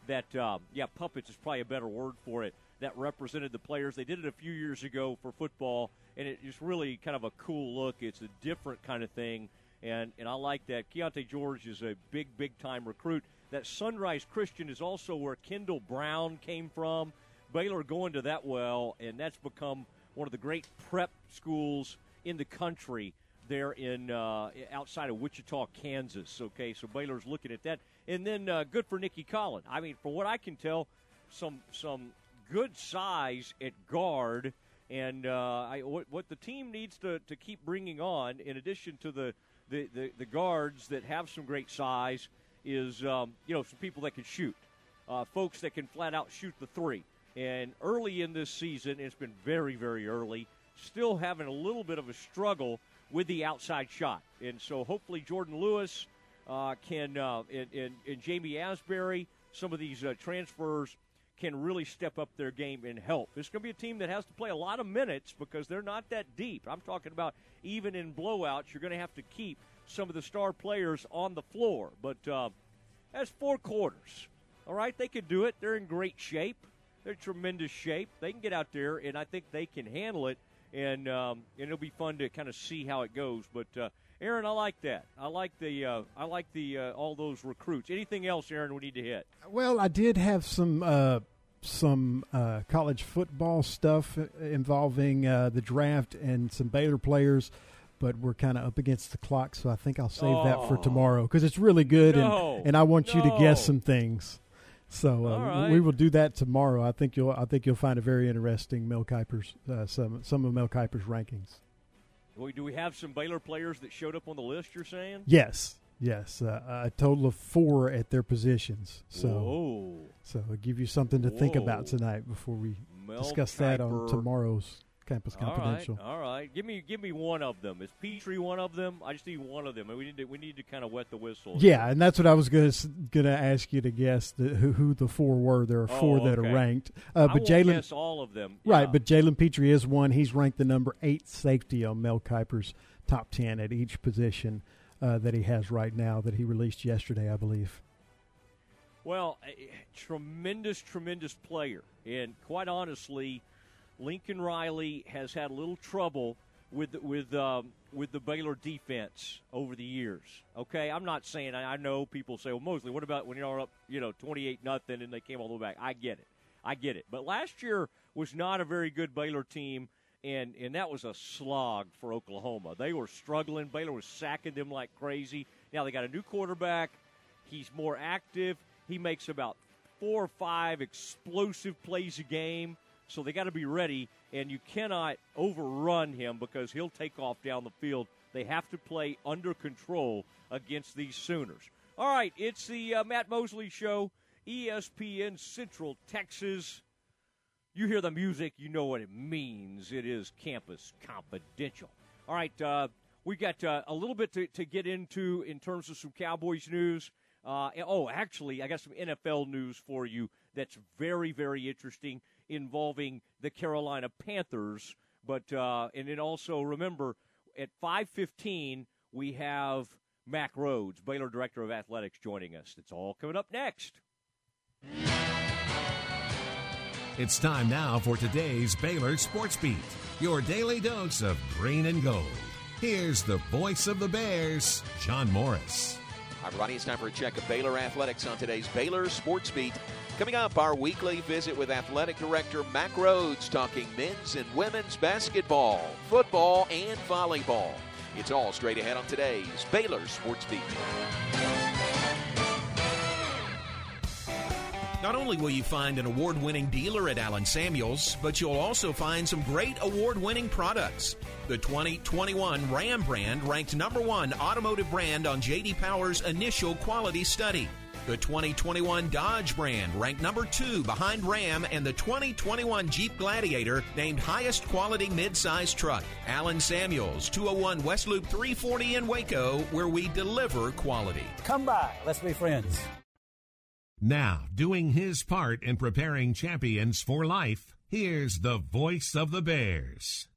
That uh, yeah, puppets is probably a better word for it. That represented the players. They did it a few years ago for football, and it just really kind of a cool look. It's a different kind of thing and and I like that. Keyonte George is a big, big time recruit. That Sunrise Christian is also where Kendall Brown came from. Baylor going to that well, and that's become one of the great prep schools in the country there in uh, outside of Wichita, Kansas. Okay, so Baylor's looking at that, and then uh, good for Nicki Collen. I mean, from what I can tell, some some good size at guard. And uh, I, what, what the team needs to, to keep bringing on, in addition to the the, the, the guards that have some great size is um, you know some people that can shoot, uh, folks that can flat out shoot the three. And early in this season, it's been very very early. Still having a little bit of a struggle with the outside shot, and so hopefully Jordan Lewis uh, can uh, and, and, and Ja'Mee Asberry, some of these uh, transfers can really step up their game and help. It's going to be a team that has to play a lot of minutes because they're not that deep. I'm talking about even in blowouts, you're going to have to keep some of the star players on the floor. But uh, that's four quarters. All right, they can do it. They're in great shape. They're tremendous shape. They can get out there, and I think they can handle it. And, um, and it'll be fun to kind of see how it goes. But uh, Aaron, I like that. I like the uh, I like the uh, all those recruits. Anything else, Aaron? We need to hit. Well, I did have some uh, some uh, college football stuff involving uh, the draft and some Baylor players, but we're kind of up against the clock, so I think I'll save that for Oh. tomorrow because it's really good, No, and and I want you to guess some things. So uh, right. we will do that tomorrow. I think you'll I think you'll find it very interesting. Mel Kiper's uh, some some of Mel Kiper's rankings. Do we have some Baylor players that showed up on the list? You're saying? Yes, yes, uh, a total of four at their positions. So, Whoa. so I'll give you something to think about tonight before we Mel discuss that on tomorrow's Campus Confidential. All right, all right. Give me give me one of them. Is Pitre one of them? I just need one of them, and we need to we need to kind of wet the whistle. Yeah, and that's what I was gonna gonna ask you to guess the, who, who the four were. There are four Oh, that are ranked, uh, but Jalen guess all of them. right? Yeah. But Jalen Pitre is one. He's ranked the number eight safety on Mel Kiper's top ten at each position uh, that he has right now. That he released yesterday, I believe. Well, a tremendous, tremendous player, and quite honestly, Lincoln Riley has had a little trouble with with um, with the Baylor defense over the years. Okay, I'm not saying I, know people say, "Well, Mosley, what about when you're up, you know, 28 nothing and they came all the way back?" I get it, I get it. But last year was not a very good Baylor team, and and that was a slog for Oklahoma. They were struggling. Baylor was sacking them like crazy. Now they got a new quarterback. He's more active. He makes about four or five explosive plays a game. So they got to be ready, and you cannot overrun him because he'll take off down the field. They have to play under control against these Sooners. All right, it's the uh, Matt Mosley Show, ESPN Central Texas. You hear the music, you know what it means. It is Campus Confidential. All right, uh, we got uh, a little bit to, to get into in terms of some Cowboys news. Uh, oh, actually, I got some NFL news for you that's very, very interesting involving the Carolina Panthers. But uh, and then also remember at five fifteen we have Mack Rhoades, Baylor Director of Athletics, joining us. It's all coming up next. It's time now for today's Baylor Sports Beat, your daily dose of green and gold. Here's the voice of the Bears, John Morris. Hi, everybody. It's time for a check of Baylor athletics on today's Baylor Sports Beat. Coming up, our weekly visit with Athletic Director Mack Rhoades talking men's and women's basketball, football, and volleyball. It's all straight ahead on today's Baylor Sports Beat. Not only will you find an award winning dealer at Allen Samuels, but you'll also find some great award winning products. The 2021 Ram brand ranked number one automotive brand on JD Power's initial quality study. The 2021 Dodge brand ranked number two behind Ram, and the 2021 Jeep Gladiator named highest quality midsize truck. Allen Samuels, 201 West Loop 340 in Waco, where we deliver quality. Come by. Let's be friends. Now, doing his part in preparing champions for life, here's the voice of the Bears.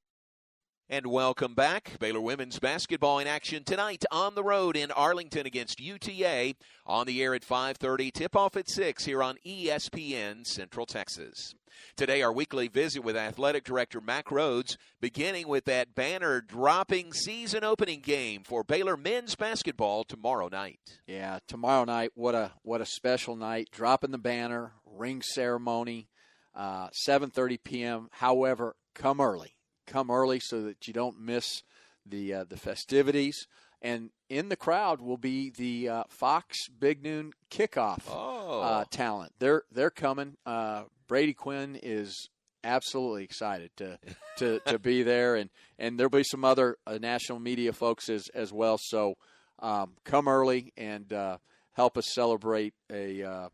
And welcome back. Baylor women's basketball in action tonight on the road in Arlington against UTA. On the air at 5:30, tip-off at 6 here on ESPN Central Texas. Today our weekly visit with athletic director Mack Rhoades, beginning with that banner dropping season opening game for Baylor men's basketball tomorrow night. Yeah, tomorrow night, what a what a special night! Dropping the banner, ring ceremony, uh, 7:30 p.m. However, come early, come early so that you don't miss the uh, the festivities. And in the crowd will be the uh, Fox Big Noon kickoff Oh. uh, talent. They're they're coming. Uh, Brady Quinn is absolutely excited to to, to be there, and and there'll be some other uh, national media folks as as well. So um, come early and uh, help us celebrate a uh,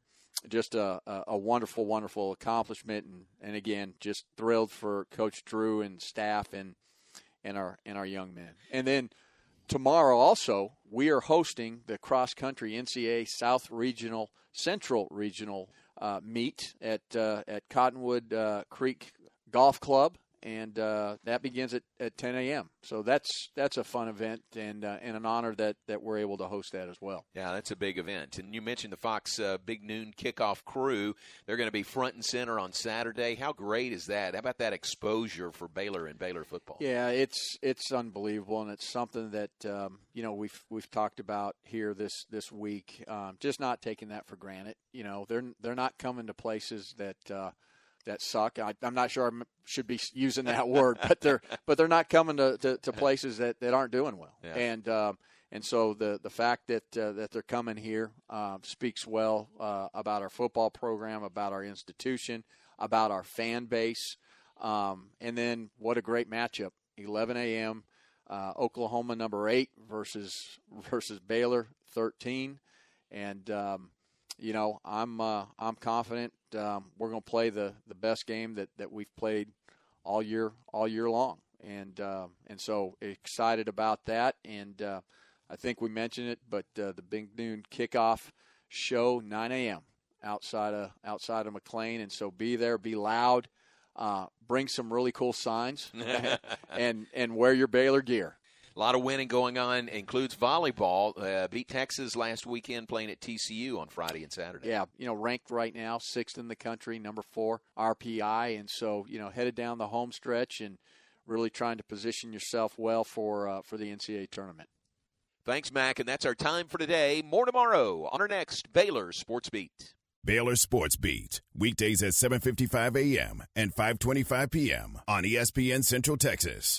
just a, a, wonderful, wonderful accomplishment. And, and again, just thrilled for Coach Drew and staff and and our and our young men. And then tomorrow also we are hosting the cross country NCAA South Regional Central Regional uh, meet at uh, at Cottonwood uh, Creek Golf Club and uh, that begins at, at 10 a.m. So that's that's a fun event and uh, and an honor that, that we're able to host that as well. Yeah, that's a big event. And you mentioned the Fox uh, Big Noon Kickoff Crew. They're going to be front and center on Saturday. How great is that? How about that exposure for Baylor and Baylor football? Yeah, it's it's unbelievable, and it's something that um, you know we've we've talked about here this this week. Um, just not taking that for granted. You know, they're they're not coming to places that. Uh, that suck. I, am not sure I should be using that word, but they're but they're not coming to, to, to places that, that aren't doing well. Yeah. And um, and so the the fact that uh, that they're coming here um, speaks well uh, about our football program, about our institution, about our fan base, um, and then what a great matchup! 11 a.m. Uh, Oklahoma number eight versus versus Baylor 13, and um, you know, I'm uh, I'm confident um, we're going to play the, the best game that, that we've played all year all year long, and uh, and so excited about that. And uh, I think we mentioned it, but uh, the Big Noon kickoff show 9 a.m. outside of outside of McLane, and so be there, be loud, uh, bring some really cool signs, and and wear your Baylor gear. A lot of winning going on. Includes volleyball. Uh, beat Texas last weekend, playing at TCU on Friday and Saturday. Yeah, you know, ranked right now sixth in the country, number four RPI, and so you know, headed down the home stretch and really trying to position yourself well for uh, for the NCAA tournament. Thanks, Mack, and that's our time for today. More tomorrow on our next Baylor Sports Beat. Baylor Sports Beat, weekdays at 7:55 a.m. and 5:25 p.m. on ESPN Central Texas.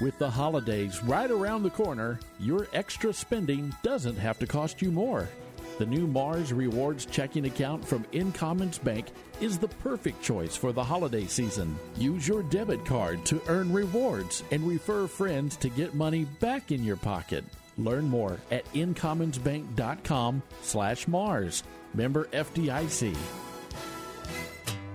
With the holidays right around the corner, your extra spending doesn't have to cost you more. The new Mars Rewards checking account from Incommons Bank is the perfect choice for the holiday season. Use your debit card to earn rewards and refer friends to get money back in your pocket. Learn more at incommonsbank.com slash Mars. Member FDIC.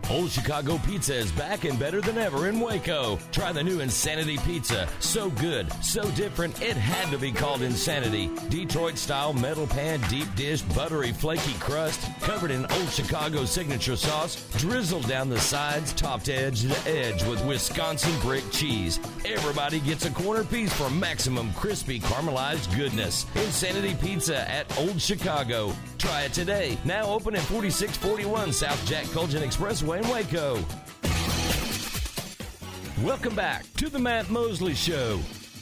Old Chicago Pizza is back and better than ever in Waco. Try the new Insanity Pizza. So good, so different, it had to be called Insanity. Detroit style metal pan, deep dish, buttery, flaky crust, covered in Old Chicago signature sauce, drizzled down the sides, topped edge to edge with Wisconsin brick cheese. Everybody gets a corner piece for maximum crispy caramelized goodness. Insanity Pizza at Old Chicago. Try it today. Now open at 4641 South Jack Kultgen Expressway in Waco. Welcome back to the Matt Mosley Show.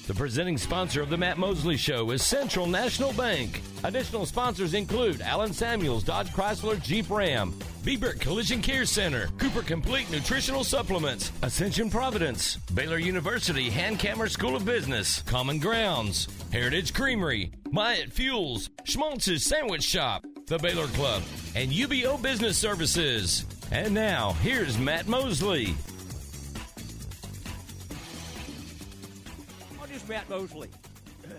The presenting sponsor of the Matt Mosley Show is Central National Bank. Additional sponsors include Allen Samuels, Dodge Chrysler, Jeep Ram, Bieber Collision Care Center, Cooper Complete Nutritional Supplements, Ascension Providence, Baylor University Hankamer School of Business, Common Grounds, Heritage Creamery, Myatt Fuels, Schmaltz's Sandwich Shop, the Baylor Club, and UBEO Business Services. And now, here's Matt Mosley. Oh, just Matt Mosley.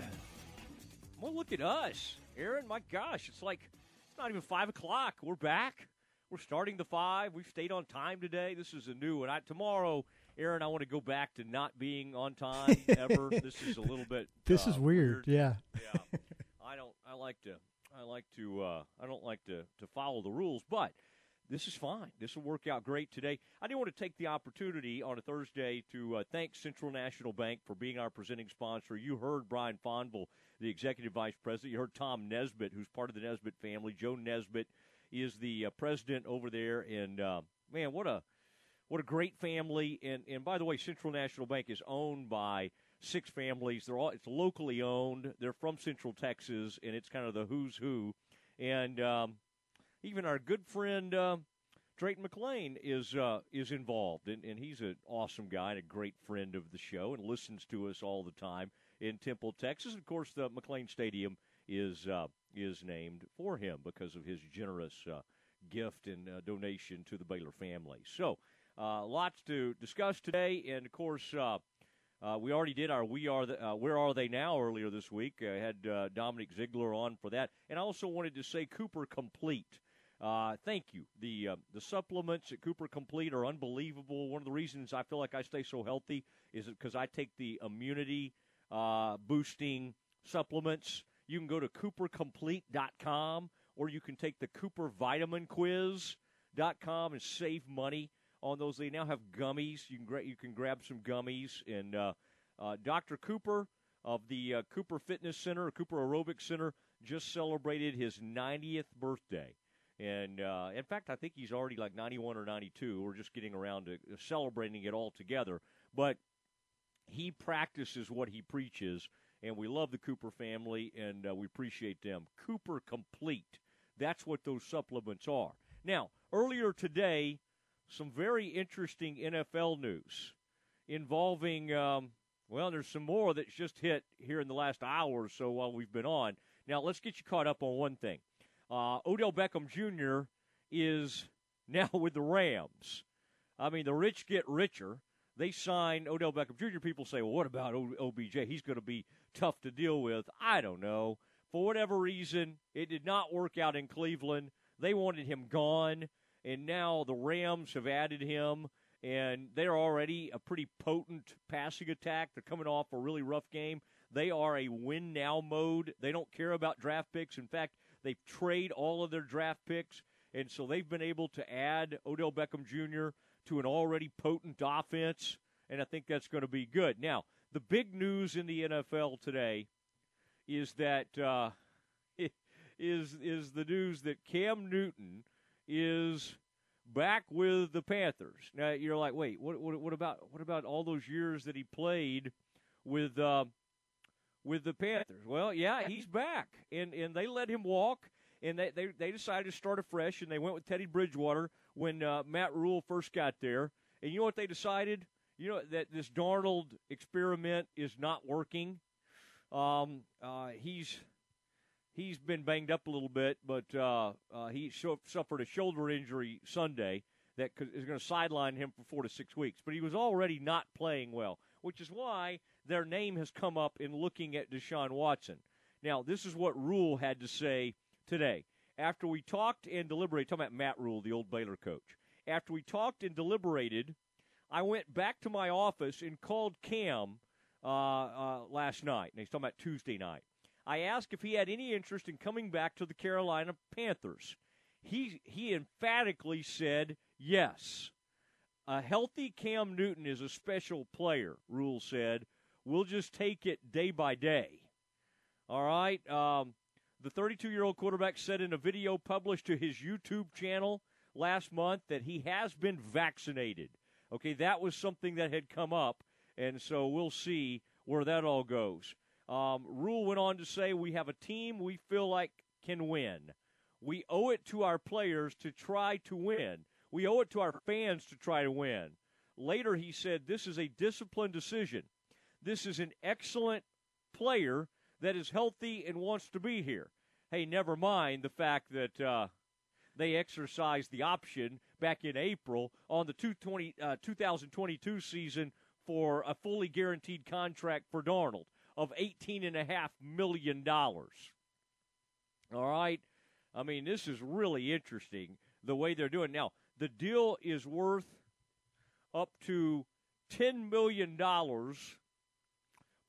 Well, look at us, Aaron. My gosh, it's like it's not even five o'clock. We're back. We're starting the five. We've stayed on time today. This is a new one. I, tomorrow, Aaron, I want to go back to not being on time ever. this is a little bit. This uh, is weird. Yeah. yeah. I don't. I like to. I like to. Uh, I don't like to to follow the rules, but this is fine. This will work out great today. I do want to take the opportunity on a Thursday to uh, thank Central National Bank for being our presenting sponsor. You heard Brian Fonville, the executive vice president. You heard Tom Nesbitt, who's part of the Nesbitt family. Joe Nesbitt is the uh, president over there, and uh, man, what a what a great family. And and by the way, Central National Bank is owned by six families. They're all it's locally owned. They're from Central Texas, and it's kind of the who's who. And um, even our good friend uh, Drayton McLane is uh, is involved, and, and he's an awesome guy and a great friend of the show, and listens to us all the time in Temple, Texas. Of course, the McLane Stadium is uh, is named for him because of his generous uh, gift and uh, donation to the Baylor family. So, uh, lots to discuss today, and of course. Uh, uh, we already did our "We Are the, Where Are They Now" earlier this week. I had Dominic Ziegler on for that, and I also wanted to say Cooper Complete. Uh, thank you. The uh, the supplements at Cooper Complete are unbelievable. One of the reasons I feel like I stay so healthy is because I take the immunity uh, boosting supplements. You can go to coopercomplete.com or you can take the Cooper Vitamin Quiz.com and save money on those. They now have gummies. You can gra- you can grab some gummies and uh, uh, Dr. Cooper of the uh, Cooper Fitness Center, Cooper Aerobic Center, just celebrated his 90th birthday. And uh, in fact, I think he's already like 91 or 92. We're just getting around to celebrating it all together. But he practices what he preaches, and we love the Cooper family, and uh, we appreciate them. Cooper Complete. That's what those supplements are. Now, earlier today, some very interesting NFL news involving, um, well, there's some more that's just hit here in the last hour or so while we've been on. Now, let's get you caught up on one thing. Uh, Odell Beckham Jr. is now with the Rams. I mean, the rich get richer. They sign Odell Beckham Jr. People say, well, what about OBJ? He's going to be tough to deal with. I don't know. For whatever reason, it did not work out in Cleveland. They wanted him gone, and now the Rams have added him, and they're already a pretty potent passing attack. They're coming off a really rough game. They are a win now mode. They don't care about draft picks. In fact, they trade all of their draft picks, and so they've been able to add Odell Beckham Jr. to an already potent offense, and I think that's going to be good. Now, the big news in the NFL today is that uh, is is the news that Cam Newton is back with the Panthers. Now you're like, wait, what what, what about what about all those years that he played with uh, with the Panthers? Well, yeah, he's back, and and they let him walk, and they they, they decided to start afresh, and they went with Teddy Bridgewater when uh, Matt Rhule first got there, and you know what they decided? You know that this Darnold experiment is not working. Um, uh, he's he's been banged up a little bit, but uh, uh, he suffered a shoulder injury Sunday that is going to sideline him for four to six weeks. But he was already not playing well, which is why their name has come up in looking at Deshaun Watson. Now, this is what Rhule had to say today. After we talked and deliberated, talking about Matt Rhule, the old Baylor coach. After we talked and deliberated, I went back to my office and called Cam uh, uh, last night. And he's talking about Tuesday night. I asked if he had any interest in coming back to the Carolina Panthers. He he emphatically said yes. A healthy Cam Newton is a special player, Rhule said. We'll just take it day by day. All right. Um, the 32 year old quarterback said in a video published to his YouTube channel last month that he has been vaccinated. Okay, that was something that had come up, and so we'll see where that all goes. Um, Rhule went on to say, We have a team we feel like can win. We owe it to our players to try to win. We owe it to our fans to try to win. Later, he said, This is a disciplined decision. This is an excellent player that is healthy and wants to be here. Hey, never mind the fact that uh, they exercised the option back in April on the 220, uh, 2022 season for a fully guaranteed contract for Darnold of $18.5 million. All right? I mean, this is really interesting the way they're doing. Now, the deal is worth up to $10 million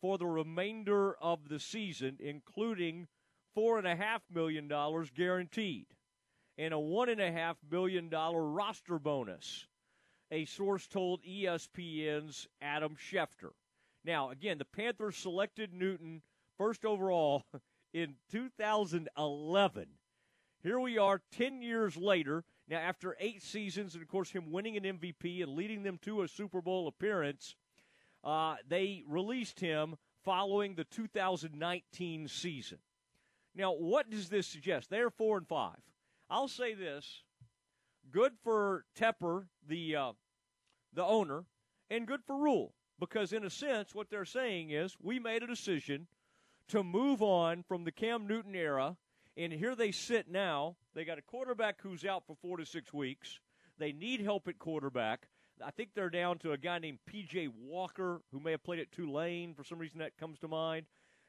for the remainder of the season, including $4.5 million guaranteed and a $1.5 million roster bonus, a source told ESPN's Adam Schefter. Now, again, the Panthers selected Newton first overall in 2011. Here we are 10 years later. Now, after eight seasons, and of course, him winning an MVP and leading them to a Super Bowl appearance, uh, they released him following the 2019 season. Now, what does this suggest? They're four and five. I'll say this: good for Tepper, the uh, the owner, and good for Rhule, because in a sense, what they're saying is we made a decision to move on from the Cam Newton era, and here they sit now. They got a quarterback who's out for four to six weeks. They need help at quarterback. I think they're down to a guy named P.J. Walker, who may have played at Tulane. For some reason, that comes to mind.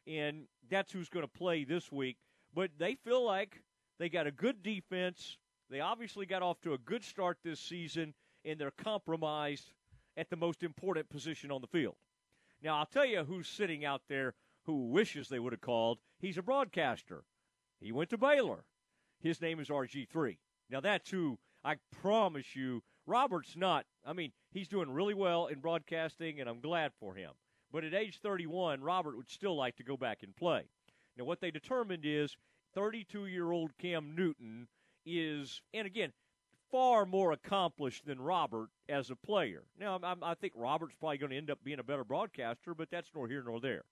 And that's who's going to play this week. But they feel like they got a good defense. They obviously got off to a good start this season, and they're compromised at the most important position on the field. Now, I'll tell you who's sitting out there who wishes they would have called. He's a broadcaster. He went to Baylor. His name is RG3. Now, that's who I promise you, Robert's not. I mean, he's doing really well in broadcasting, and I'm glad for him. But at age 31, Robert would still like to go back and play. Now, what they determined is 32 year old Cam Newton is, and again, far more accomplished than Robert as a player. Now, I'm, i think Robert's probably going to end up being a better broadcaster, but that's nor here nor there.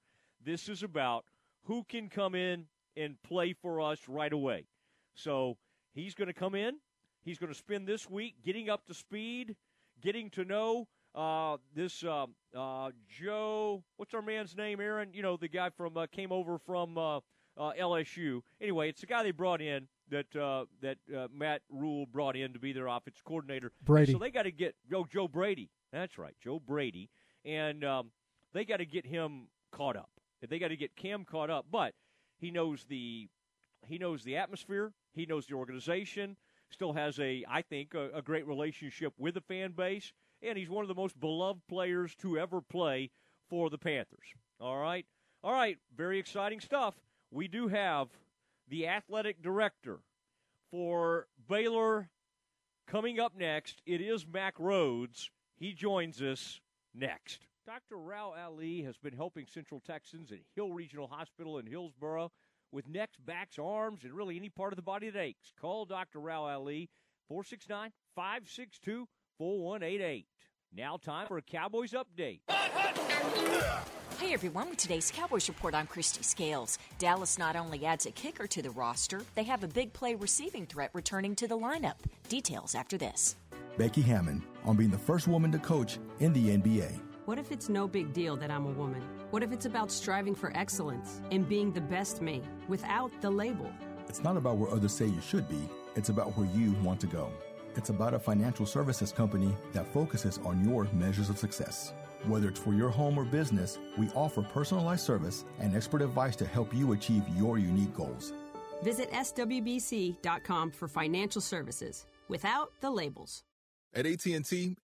This is about who can come in and play for us right away. So he's going to come in. He's going to spend this week getting up to speed, getting to know uh, this uh, uh, Joe. What's our man's name, Aaron? You know, the guy from uh, came over from uh, uh, LSU. Anyway, it's the guy they brought in that uh, that uh, Matt Rhule brought in to be their offensive coordinator. Brady. So they got to get oh Joe Brady. That's right, Joe Brady, and um, they got to get him caught up. They got to get Cam caught up, but he knows the he knows the atmosphere. He knows the organization. Still has a I think a, a great relationship with the fan base, and he's one of the most beloved players to ever play for the Panthers. All right, all right, very exciting stuff. We do have the athletic director for Baylor coming up next. It is Mack Rhoades. He joins us next. Dr. Rao Ali has been helping Central Texans at Hill Regional Hospital in Hillsboro with necks, backs, arms, and really any part of the body that aches. Call Dr. Rao Ali 469 562 4188. Now, time for a Cowboys update. Hey everyone, with today's Cowboys Report, I'm Kristi Scales. Dallas not only adds a kicker to the roster, they have a big play receiving threat returning to the lineup. Details after this. Becky Hammon on being the first woman to coach in the NBA. What if it's no big deal that I'm a woman? What if it's about striving for excellence and being the best me without the label? It's not about where others say you should be, it's about where you want to go. It's about a financial services company that focuses on your measures of success. Whether it's for your home or business, we offer personalized service and expert advice to help you achieve your unique goals. Visit swbc.com for financial services without the labels. At AT&T,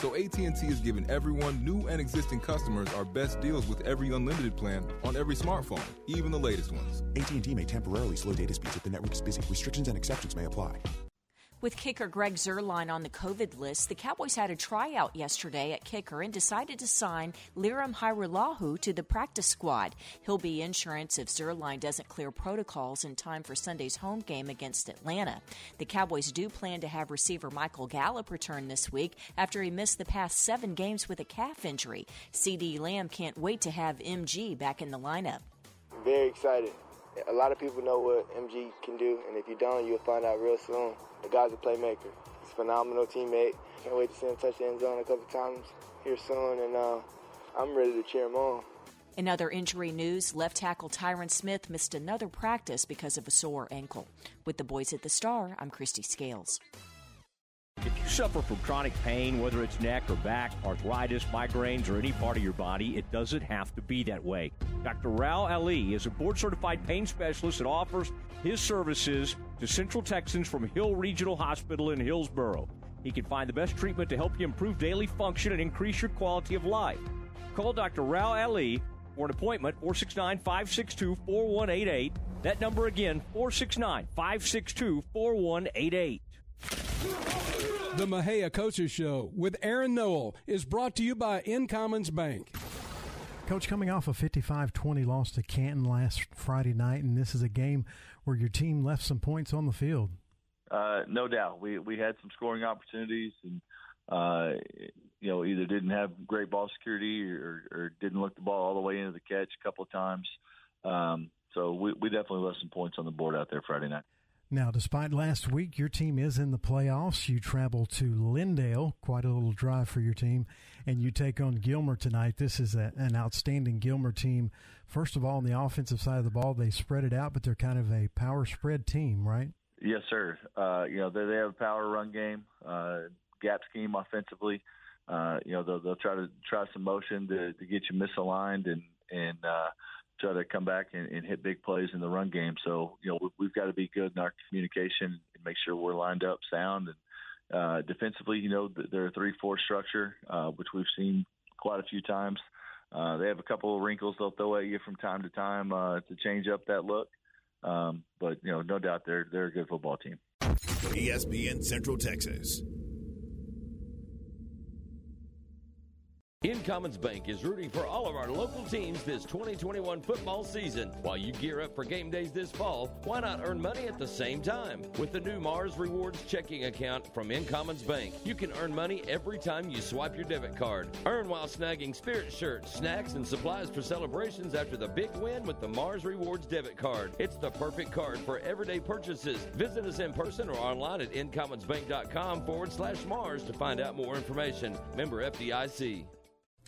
So AT&T is giving everyone, new and existing customers, our best deals with every unlimited plan on every smartphone, even the latest ones. AT&T may temporarily slow data speeds if the network is busy. Restrictions and exceptions may apply. With kicker Greg Zuerlein on the COVID list, the Cowboys had a tryout yesterday at kicker and decided to sign Lirim Hajrullahu to the practice squad. He'll be insurance if Zuerlein doesn't clear protocols in time for Sunday's home game against Atlanta. The Cowboys do plan to have receiver Michael Gallup return this week after he missed the past seven games with a calf injury. CeeDee Lamb can't wait to have MG back in the lineup. Very excited. A lot of people know what MG can do, and if you don't, you'll find out real soon. The guy's a playmaker. He's a phenomenal teammate. Can't wait to see him touch the end zone a couple times here soon, and uh, I'm ready to cheer him on. In other injury news, left tackle Tyron Smith missed another practice because of a sore ankle. With the boys at the Star, I'm Kristi Scales. If you suffer from chronic pain, whether it's neck or back, arthritis, migraines, or any part of your body, it doesn't have to be that way. Dr. Rao Ali is a board certified pain specialist that offers his services to Central Texans from Hill Regional Hospital in Hillsboro. He can find the best treatment to help you improve daily function and increase your quality of life. Call Dr. Rao Ali for an appointment 469 562 4188. That number again 469 562 4188. The Mexia Coaches Show with Aaron Noel is brought to you by Incommons Bank. Coach, coming off a 55 20 loss to Canton last Friday night, and this is a game where your team left some points on the field. Uh, no doubt. We we had some scoring opportunities, and uh, you know either didn't have great ball security or, or didn't look the ball all the way into the catch a couple of times. Um, so we, we definitely left some points on the board out there Friday night. Now, despite last week, your team is in the playoffs. You travel to Lindale, quite a little drive for your team, and you take on Gilmer tonight. This is a, an outstanding Gilmer team. First of all, on the offensive side of the ball, they spread it out, but they're kind of a power spread team, right? Yes, sir. Uh, you know, they, they have a power run game, uh, gap scheme offensively. Uh, you know, they'll, they'll try to try some motion to, to get you misaligned and, and, uh, try to come back and, and hit big plays in the run game. So, you know, we, we've got to be good in our communication and make sure we're lined up sound. And uh, defensively, you know, they're a 3 4 structure, uh, which we've seen quite a few times. Uh, they have a couple of wrinkles they'll throw at you from time to time uh, to change up that look. Um, but, you know, no doubt they're, they're a good football team. ESPN Central Texas. Incommons Bank is rooting for all of our local teams this 2021 football season. While you gear up for game days this fall, why not earn money at the same time? With the new Mars Rewards checking account from Incommons Bank, you can earn money every time you swipe your debit card. Earn while snagging spirit shirts, snacks, and supplies for celebrations after the big win with the Mars Rewards debit card. It's the perfect card for everyday purchases. Visit us in person or online at incommonsbank.com forward slash Mars to find out more information. Member FDIC.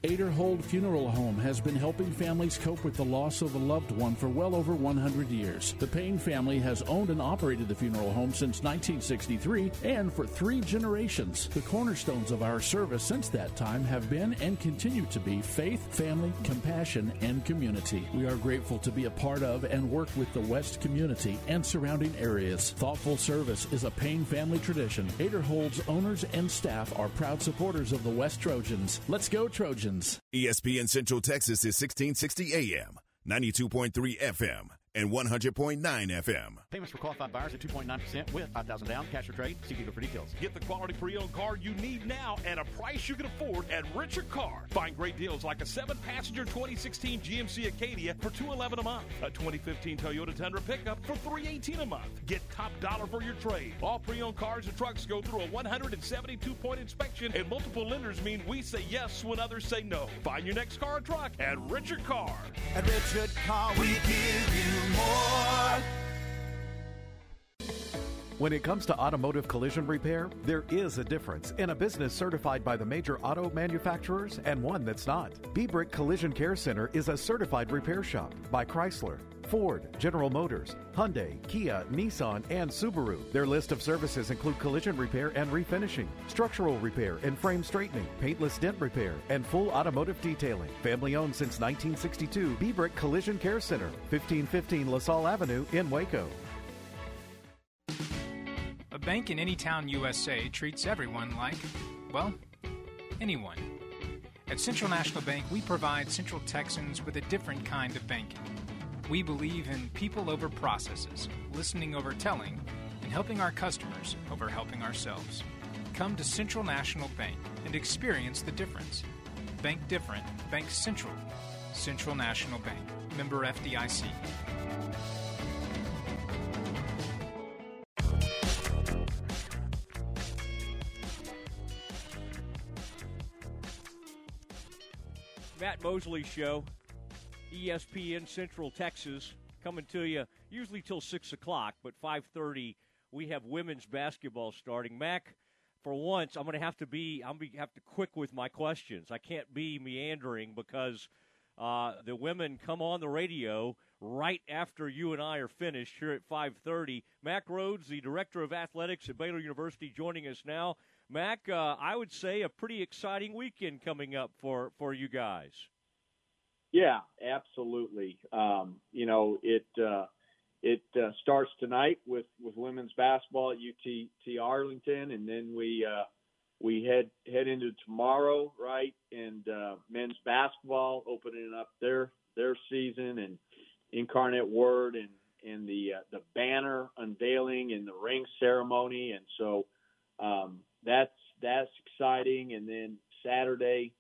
Aderhold Funeral Home has been helping families cope with the loss of a loved one for well over 100 years. The Payne family has owned and operated the funeral home since 1963 and for three generations. The cornerstones of our service since that time have been and continue to be faith, family, compassion, and community. We are grateful to be a part of and work with the West community and surrounding areas. Thoughtful service is a Payne family tradition. Aderhold's owners and staff are proud supporters of the West Trojans. Let's go, Trojans! ESPN Central Texas is 1660 AM, 92.3 FM, and 100.9 FM. Payments for qualified buyers at 2.9% with 5000 down, cash or trade. See dealer for details. Get the quality pre-owned car you need now at a price you can afford at Richard Car. Find great deals like a seven-passenger 2016 GMC Acadia for 211 a month, a 2015 Toyota Tundra pickup for 318 a month. Get top dollar for your trade. All pre-owned cars and trucks go through a 172-point inspection, and multiple lenders mean we say yes when others say no. Find your next car or truck at Richard Car. At Richard Car, we give you more. When it comes to automotive collision repair, there is a difference in a business certified by the major auto manufacturers and one that's not. B-Brick Collision Care Center is a certified repair shop by Chrysler, Ford, General Motors, Hyundai, Kia, Nissan, and Subaru. Their list of services include collision repair and refinishing, structural repair and frame straightening, paintless dent repair, and full automotive detailing. Family owned since 1962, B-Brick Collision Care Center, 1515 LaSalle Avenue in Waco. A bank in any town USA treats everyone like, well, anyone. At Central National Bank, we provide Central Texans with a different kind of banking. We believe in people over processes, listening over telling, and helping our customers over helping ourselves. Come to Central National Bank and experience the difference. Bank different, Bank Central. Central National Bank, member FDIC. Matt Mosley Show, ESPN Central Texas, coming to you usually till six o'clock, but five thirty we have women's basketball starting. Mack, for once, I'm going to have to be I'm going to have to quick with my questions. I can't be meandering because uh, the women come on the radio right after you and I are finished here at 5:30. Mack Rhoades, the director of athletics at Baylor University, joining us now. Mack, uh, I would say a pretty exciting weekend coming up for for you guys. Yeah, absolutely. Um, you know, it uh, it uh, starts tonight with with women's basketball at UT Arlington, and then we uh, we head head into tomorrow, right? And uh, men's basketball opening up their their season, and Incarnate Word, and and the uh, the banner unveiling and the ring ceremony, and so um, that's that's exciting. And then Saturday,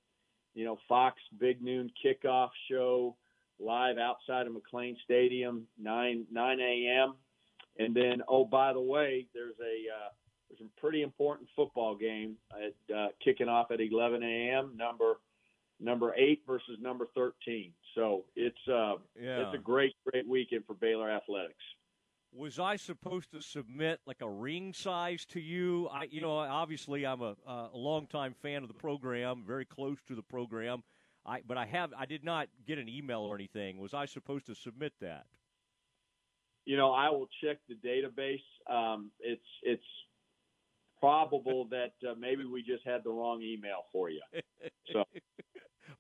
you know, Fox Big Noon kickoff show live outside of McLane Stadium, nine nine a.m. And then, oh, by the way, there's a uh, there's a pretty important football game at, uh, kicking off at 11 a.m. Number number eight versus number 13. So it's uh, Yeah. it's a great great weekend for Baylor athletics. Was I supposed to submit like a ring size to you? I, you know, obviously I'm a, a longtime fan of the program, very close to the program. I, but I have, I did not get an email or anything. Was I supposed to submit that? you know, I will check the database. Um, it's it's probable that uh, maybe we just had the wrong email for you. So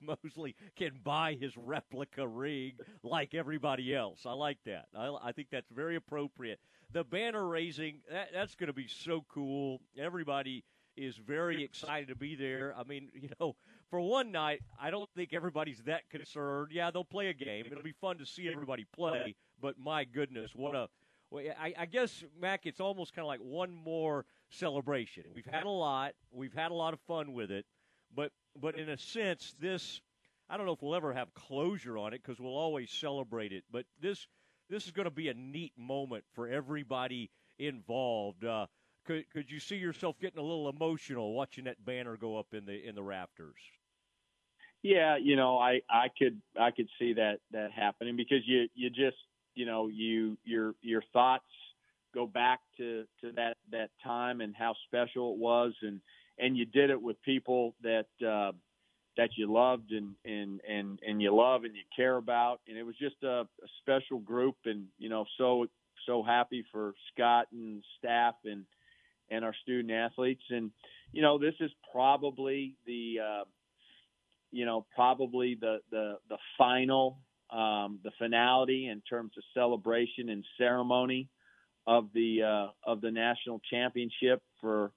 Mosley can buy his replica ring like everybody else. I like that. I, I think that's very appropriate. The banner raising, that, that's going to be so cool. Everybody is very excited to be there. I mean, you know, for one night, I don't think everybody's that concerned. Yeah, they'll play a game. It'll be fun to see everybody play, but my goodness, what a. Well, I, I guess, Mack, it's almost kind of like one more celebration. We've had a lot. We've had a lot of fun with it. But but in a sense, this I don't know if we'll ever have closure on it because we'll always celebrate it. But this this is going to be a neat moment for everybody involved. Uh, could could you see yourself getting a little emotional watching that banner go up in the in the rafters? yeah, you know, I I could I could see that that happening because you you just you know you your your thoughts go back to to that that time and how special it was. And and you did it with people that uh that you loved and and and and you love and you care about. And it was just a, a special group. And you know so so happy for Scott and staff and and our student athletes. And you know this is probably the uh you know probably the the the final um the finality in terms of celebration and ceremony of the uh of the national championship for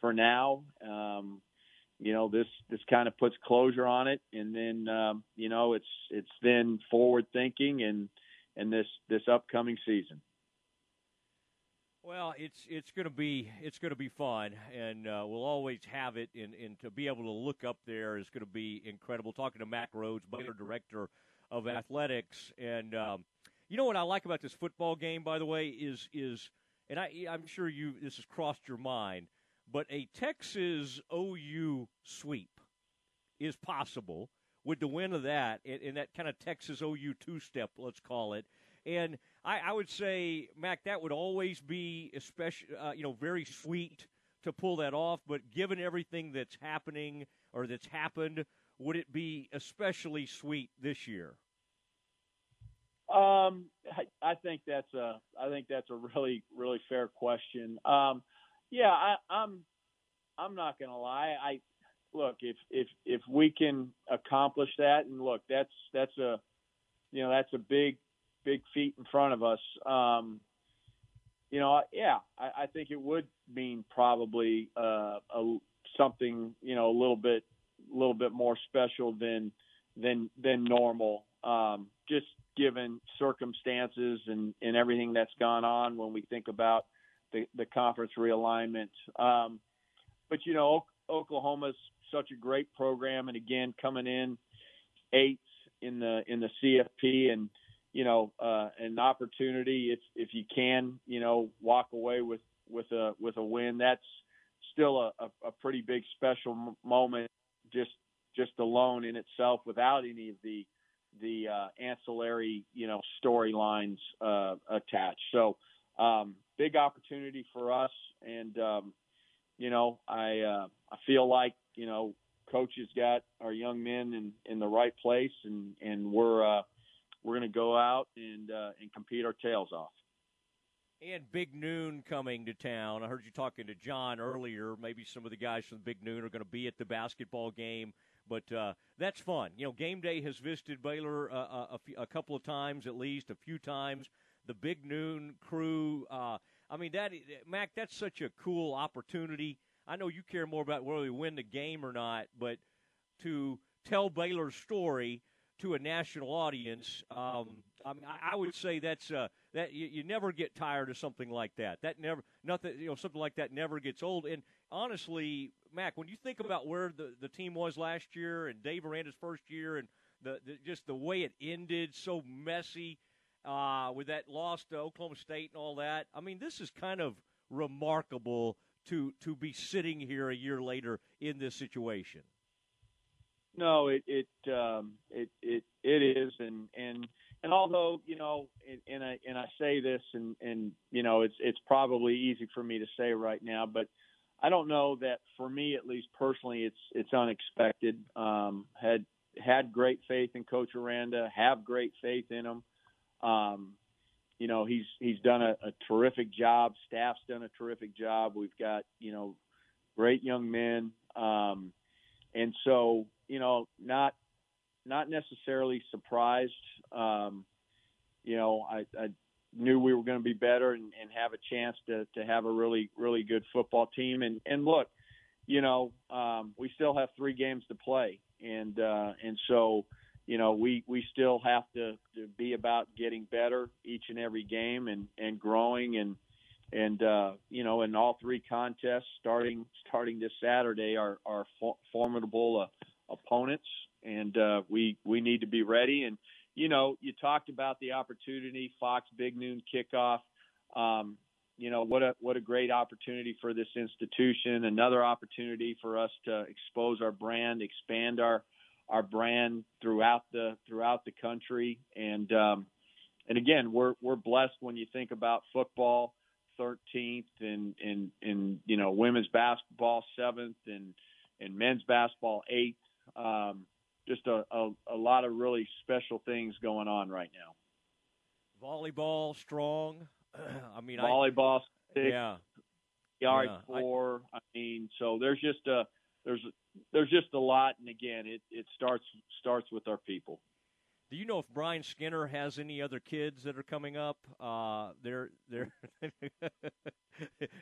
for now. Um you know this this kind of puts closure on it. And then um you know it's it's then forward thinking and and this this upcoming season. Well, it's it's going to be it's going to be fun, and uh, we'll always have it. And, and to be able to look up there is going to be incredible. Talking to Mack Rhoades, Baylor director of athletics, and um, you know what I like about this football game, by the way, is is and I I'm sure you this has crossed your mind, but a Texas OU sweep is possible with the win of that and that kind of Texas OU two step, let's call it. And I, I would say, Mack, that would always be especially, uh, you know, very sweet to pull that off. But given everything that's happening or that's happened, would it be especially sweet this year? Um, I, I think that's a I think that's a really really fair question. Um, yeah, I, I'm I'm not to lie. I look if if if we can accomplish that, and look, that's that's a you know that's a big big feat in front of us. Um, you know, yeah, I, I think it would mean probably uh, a, something you know a little bit a little bit more special than than than normal. Um, just given circumstances and, and everything that's gone on when we think about the, the conference realignment. Um, but you know, Oklahoma's such a great program, and again, coming in eighth in the in the CFP, and you know, uh, an opportunity if if you can, you know, walk away with with a with a win. That's still a, a, a pretty big special moment, just just alone in itself, without any of the the uh, ancillary, you know, storylines uh, attached. So, um, big opportunity for us, and um, you know, I uh, I feel like you know, coach has got our young men in in the right place, and and we're uh, we're going to go out and uh, and compete our tails off. And Big Noon coming to town. I heard you talking to John earlier. Maybe some of the guys from Big Noon are going to be at the basketball game, but uh, that's fun. You know, game day has visited Baylor uh, few, a couple of times at least, a few times. The Big Noon crew. Uh, I mean, that Mack, that's such a cool opportunity. I know you care more about whether we win the game or not, but to tell Baylor's story to a national audience, um, I, mean, I, I would say that's uh, that you, you never get tired of something like that. That never nothing you know something like that never gets old. And honestly, Mack, when you think about where the the team was last year and Dave Aranda's first year and the, the just the way it ended, so messy uh, with that loss to Oklahoma State and all that. I mean, this is kind of remarkable to to be sitting here a year later in this situation. No, it it um, it it it is, and and and although you know, and, and I and I say this, and and you know, it's it's probably easy for me to say right now, but I don't know that for me at least personally, it's it's unexpected. Um, had had great faith in Coach Aranda, have great faith in him. Um, you know, he's he's done a, a terrific job. Staff's done a terrific job. We've got you know great young men, um, and so you know not not necessarily surprised. Um, you know, I, I knew we were going to be better and, and have a chance to to have a really really good football team. And and look, you know, um, we still have three games to play, and uh, and so you know we we still have to, to be about getting better each and every game and and growing and and uh, you know in all three contests starting starting this Saturday are are for, formidable uh, opponents. And uh, we we need to be ready. And you know you talked about the opportunity Fox Big Noon kickoff. Um, you know what a what a great opportunity for this institution another opportunity for us to expose our brand expand our our brand throughout the throughout the country. And um, and again we're we're blessed when you think about football 13th and and and you know women's basketball 7th and and men's basketball 8th um, just a, a, a lot of really special things going on right now. Volleyball strong. I mean volleyball I, six, yeah. Yard Yeah, four I, mean so there's just a there's there's just a lot and again it it starts starts with our people. Do you know if Brian Skinner has any other kids that are coming up? Uh, they're they're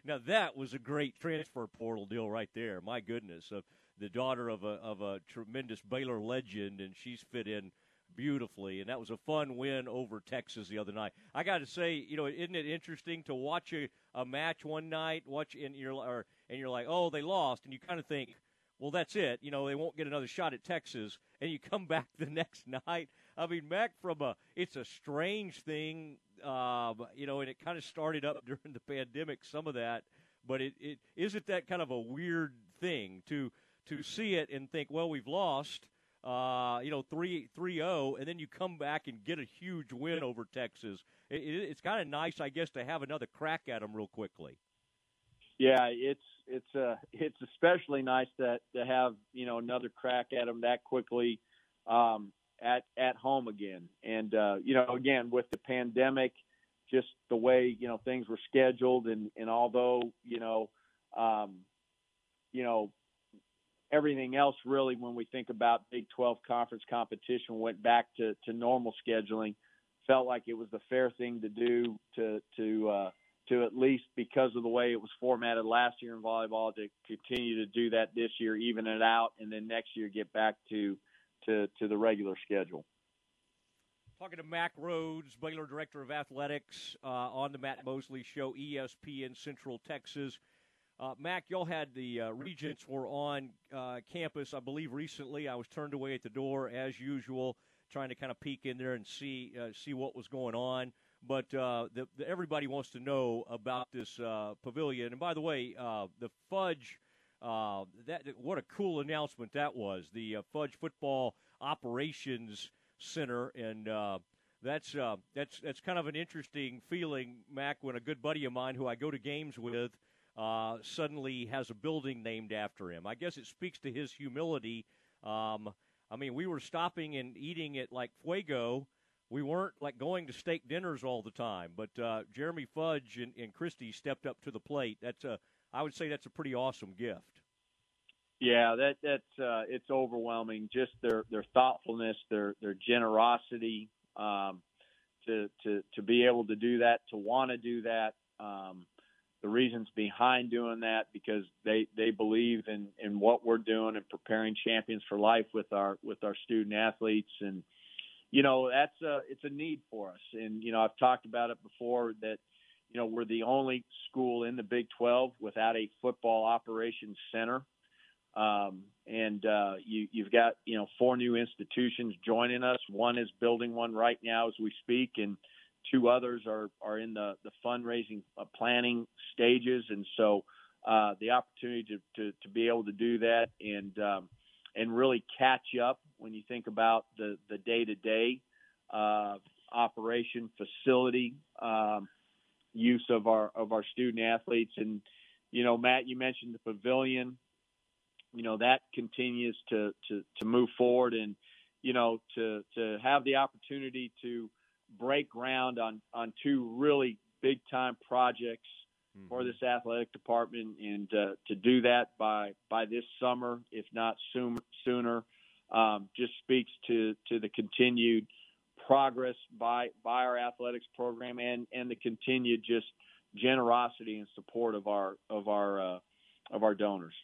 now that was a great transfer portal deal right there. My goodness, uh, the daughter of a of a tremendous Baylor legend, and she's fit in beautifully. And that was a fun win over Texas the other night. I got to say, you know, isn't it interesting to watch a, a match one night, watch and you're or, and you're like, oh, they lost, and you kind of think. Well, that's it. You know, they won't get another shot at Texas, and you come back the next night. I mean, Mack, from a it's a strange thing, uh, you know, and it kind of started up during the pandemic, some of that, but it, it isn't that kind of a weird thing to to see it and think, well, we've lost, uh, you know, three three zero, and then you come back and get a huge win over Texas. It, it, it's kind of nice, I guess, to have another crack at them real quickly. Yeah, it's it's uh it's especially nice that to have you know another crack at them that quickly um, at at home again. And uh, you know, again with the pandemic, just the way you know things were scheduled, and and although you know, um, you know, everything else really when we think about Big 12 conference competition went back to to normal scheduling. Felt like it was the fair thing to do to to uh, to at least because of the way it was formatted last year in volleyball to continue to do that this year, even it out, and then next year get back to to to the regular schedule. Talking to Mack Rhoades, Baylor Director of Athletics, uh, on the Matt Mosley Show, ESPN Central Texas. Uh, Mack, y'all had the uh, regents were on uh, campus, I believe, recently. I was turned away at the door as usual, trying to kind of peek in there and see uh, see what was going on. But uh, the, the, everybody wants to know about this uh, pavilion. And by the way, the fudge. that what a cool announcement that was. The fudge football operations center, and uh, that's uh, that's that's kind of an interesting feeling, Mack, when a good buddy of mine who I go to games with uh, suddenly has a building named after him. I guess it speaks to his humility. Um, I mean, we were stopping and eating at like Fuego. We weren't like going to steak dinners all the time, but uh, Jeremy Fudge and, and Christy stepped up to the plate. That's a, I would say that's a pretty awesome gift. Yeah, that that's uh, it's overwhelming. Just their their thoughtfulness, their their generosity, um, to to to be able to do that, to want to do that. Um, the reasons behind doing that because they they believe in in what we're doing and preparing champions for life with our with our student athletes. And you know that's a it's a need for us. And you know I've talked about it before that you know we're the only school in the Big 12 without a football operations center. Um, and uh, you, you've got you know four new institutions joining us. One is building one right now as we speak, and two others are are in the the fundraising uh, planning stages. And so uh, the opportunity to, to to be able to do that and um, and really catch up when you think about the the day to day operation facility um, use of our of our student athletes and you know Matt you mentioned the pavilion you know that continues to to to move forward and you know to to have the opportunity to break ground on on two really big time projects mm-hmm. for this athletic department and uh, to do that by by this summer if not soon, sooner um, just speaks to to the continued progress by by our athletics program and and the continued just generosity and support of our of our uh, of our donors.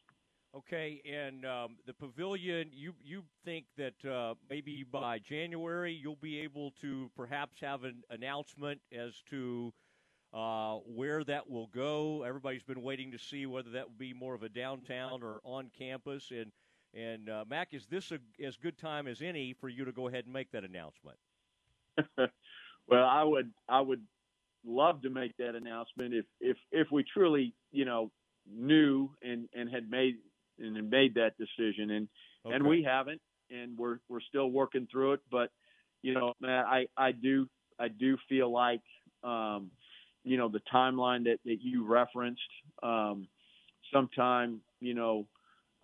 Okay, and um, the pavilion, you you think that uh, maybe by January you'll be able to perhaps have an announcement as to uh, where that will go. Everybody's been waiting to see whether that will be more of a downtown or on campus. And and uh, Mack, is this a, as good time as any for you to go ahead and make that announcement? well, I would I would love to make that announcement if if if we truly you know knew and and had made and made that decision, and okay. and we haven't, and we're we're still working through it. But you know, Matt, I I do I do feel like um, you know the timeline that that you referenced, um, sometime you know.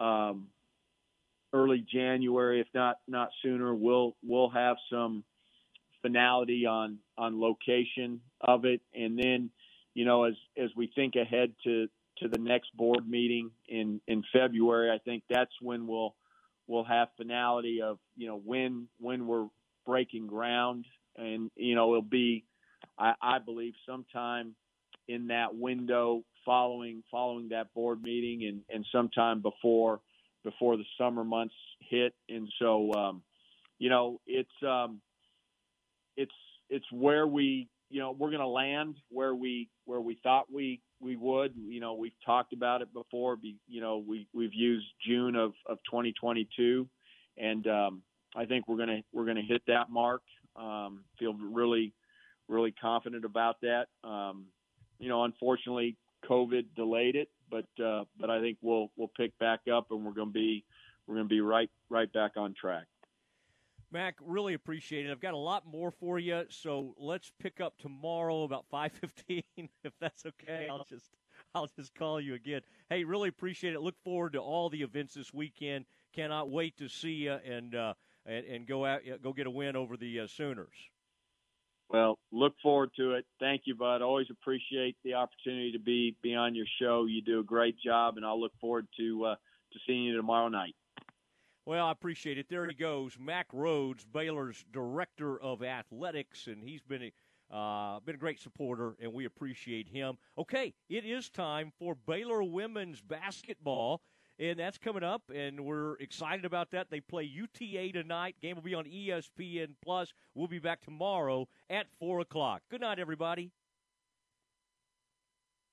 Um, early January, if not not sooner, we'll we'll have some finality on on location of it, and then you know as as we think ahead to to the next board meeting in in February. I think that's when we'll we'll have finality of you know when when we're breaking ground, and you know it'll be I, I believe sometime in that window following following that board meeting and and sometime before before the summer months hit. And so um, you know it's um, it's it's where we you know we're going to land where we where we thought we we would. You know, we've talked about it before. Be, you know, we we've used June of of 2022, and um, I think we're gonna we're gonna hit that mark. Um, feel really really confident about that. Um, you know, unfortunately, COVID delayed it, but uh, but I think we'll we'll pick back up, and we're gonna be we're gonna be right right back on track. Mack, really appreciate it. I've got a lot more for you, so let's pick up tomorrow about five fifteen, if that's okay. I'll just I'll just call you again. Hey, really appreciate it. Look forward to all the events this weekend. Cannot wait to see you and uh, and, and go out go get a win over the uh, Sooners. Well, look forward to it. Thank you, Bud. Always appreciate the opportunity to be be on your show. You do a great job, and I'll look forward to uh, to seeing you tomorrow night. Well, I appreciate it. There he goes, Mack Rhoades, Baylor's director of athletics, and he's been a, uh, been a great supporter, and we appreciate him. Okay, it is time for Baylor women's basketball. and that's coming up, and we're excited about that. They play UTA tonight. Game will be on ESPN Plus. We'll be back tomorrow at four o'clock. Good night, everybody.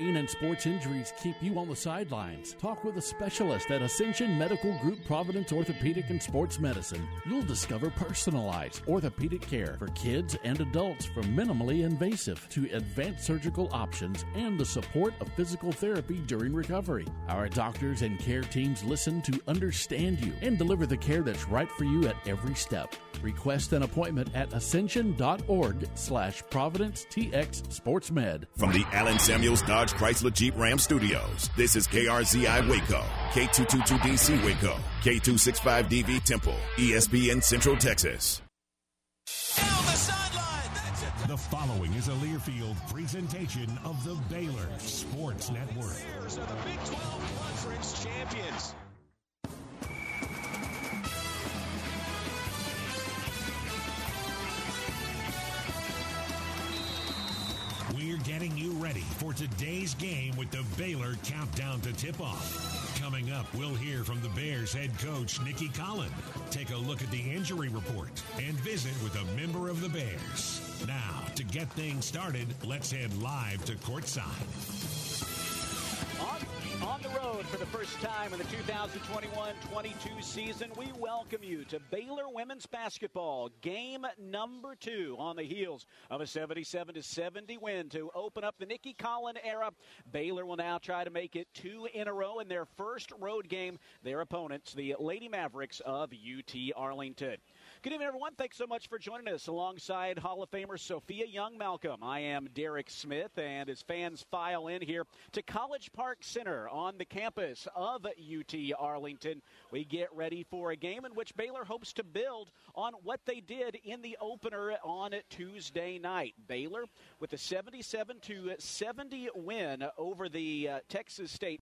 Pain and sports injuries keep you on the sidelines. Talk with a specialist at Ascension Medical Group Providence Orthopedic and Sports Medicine. You'll discover personalized orthopedic care for kids and adults from minimally invasive to advanced surgical options and the support of physical therapy during recovery. Our doctors and care teams listen to understand you and deliver the care that's right for you at every step. Request an appointment at ascension.org slash Providence TX SportsMed. From the Allen Samuels Dodge Chrysler Jeep Ram Studios, this is KRZI Waco, K222DC Waco, K265DV Temple, ESPN Central Texas. The the following is a Learfield presentation of the Baylor Sports Network. are the Big 12 Conference champions. Getting you ready for today's game with the Baylor Countdown to Tip Off. Coming up, we'll hear from the Bears head coach, Nicki Collen. Take a look at the injury report and visit with a member of the Bears. Now, to get things started, let's head live to courtside. On, the road for the first time in the 2021-22 season, we welcome you to Baylor women's basketball game number two on the heels of a 77-70 win to open up the Nicki Collen era. Baylor will now try to make it two in a row in their first road game. Their opponents, the Lady Mavericks of UT Arlington. Good evening, everyone. Thanks so much for joining us alongside Hall of Famer Sophia Young Malcolm. I am Derek Smith, and as fans file in here to College Park Center on the campus of UT Arlington, we get ready for a game in which Baylor hopes to build on what they did in the opener on Tuesday night. Baylor with a 77 to 70 win over the uh, Texas State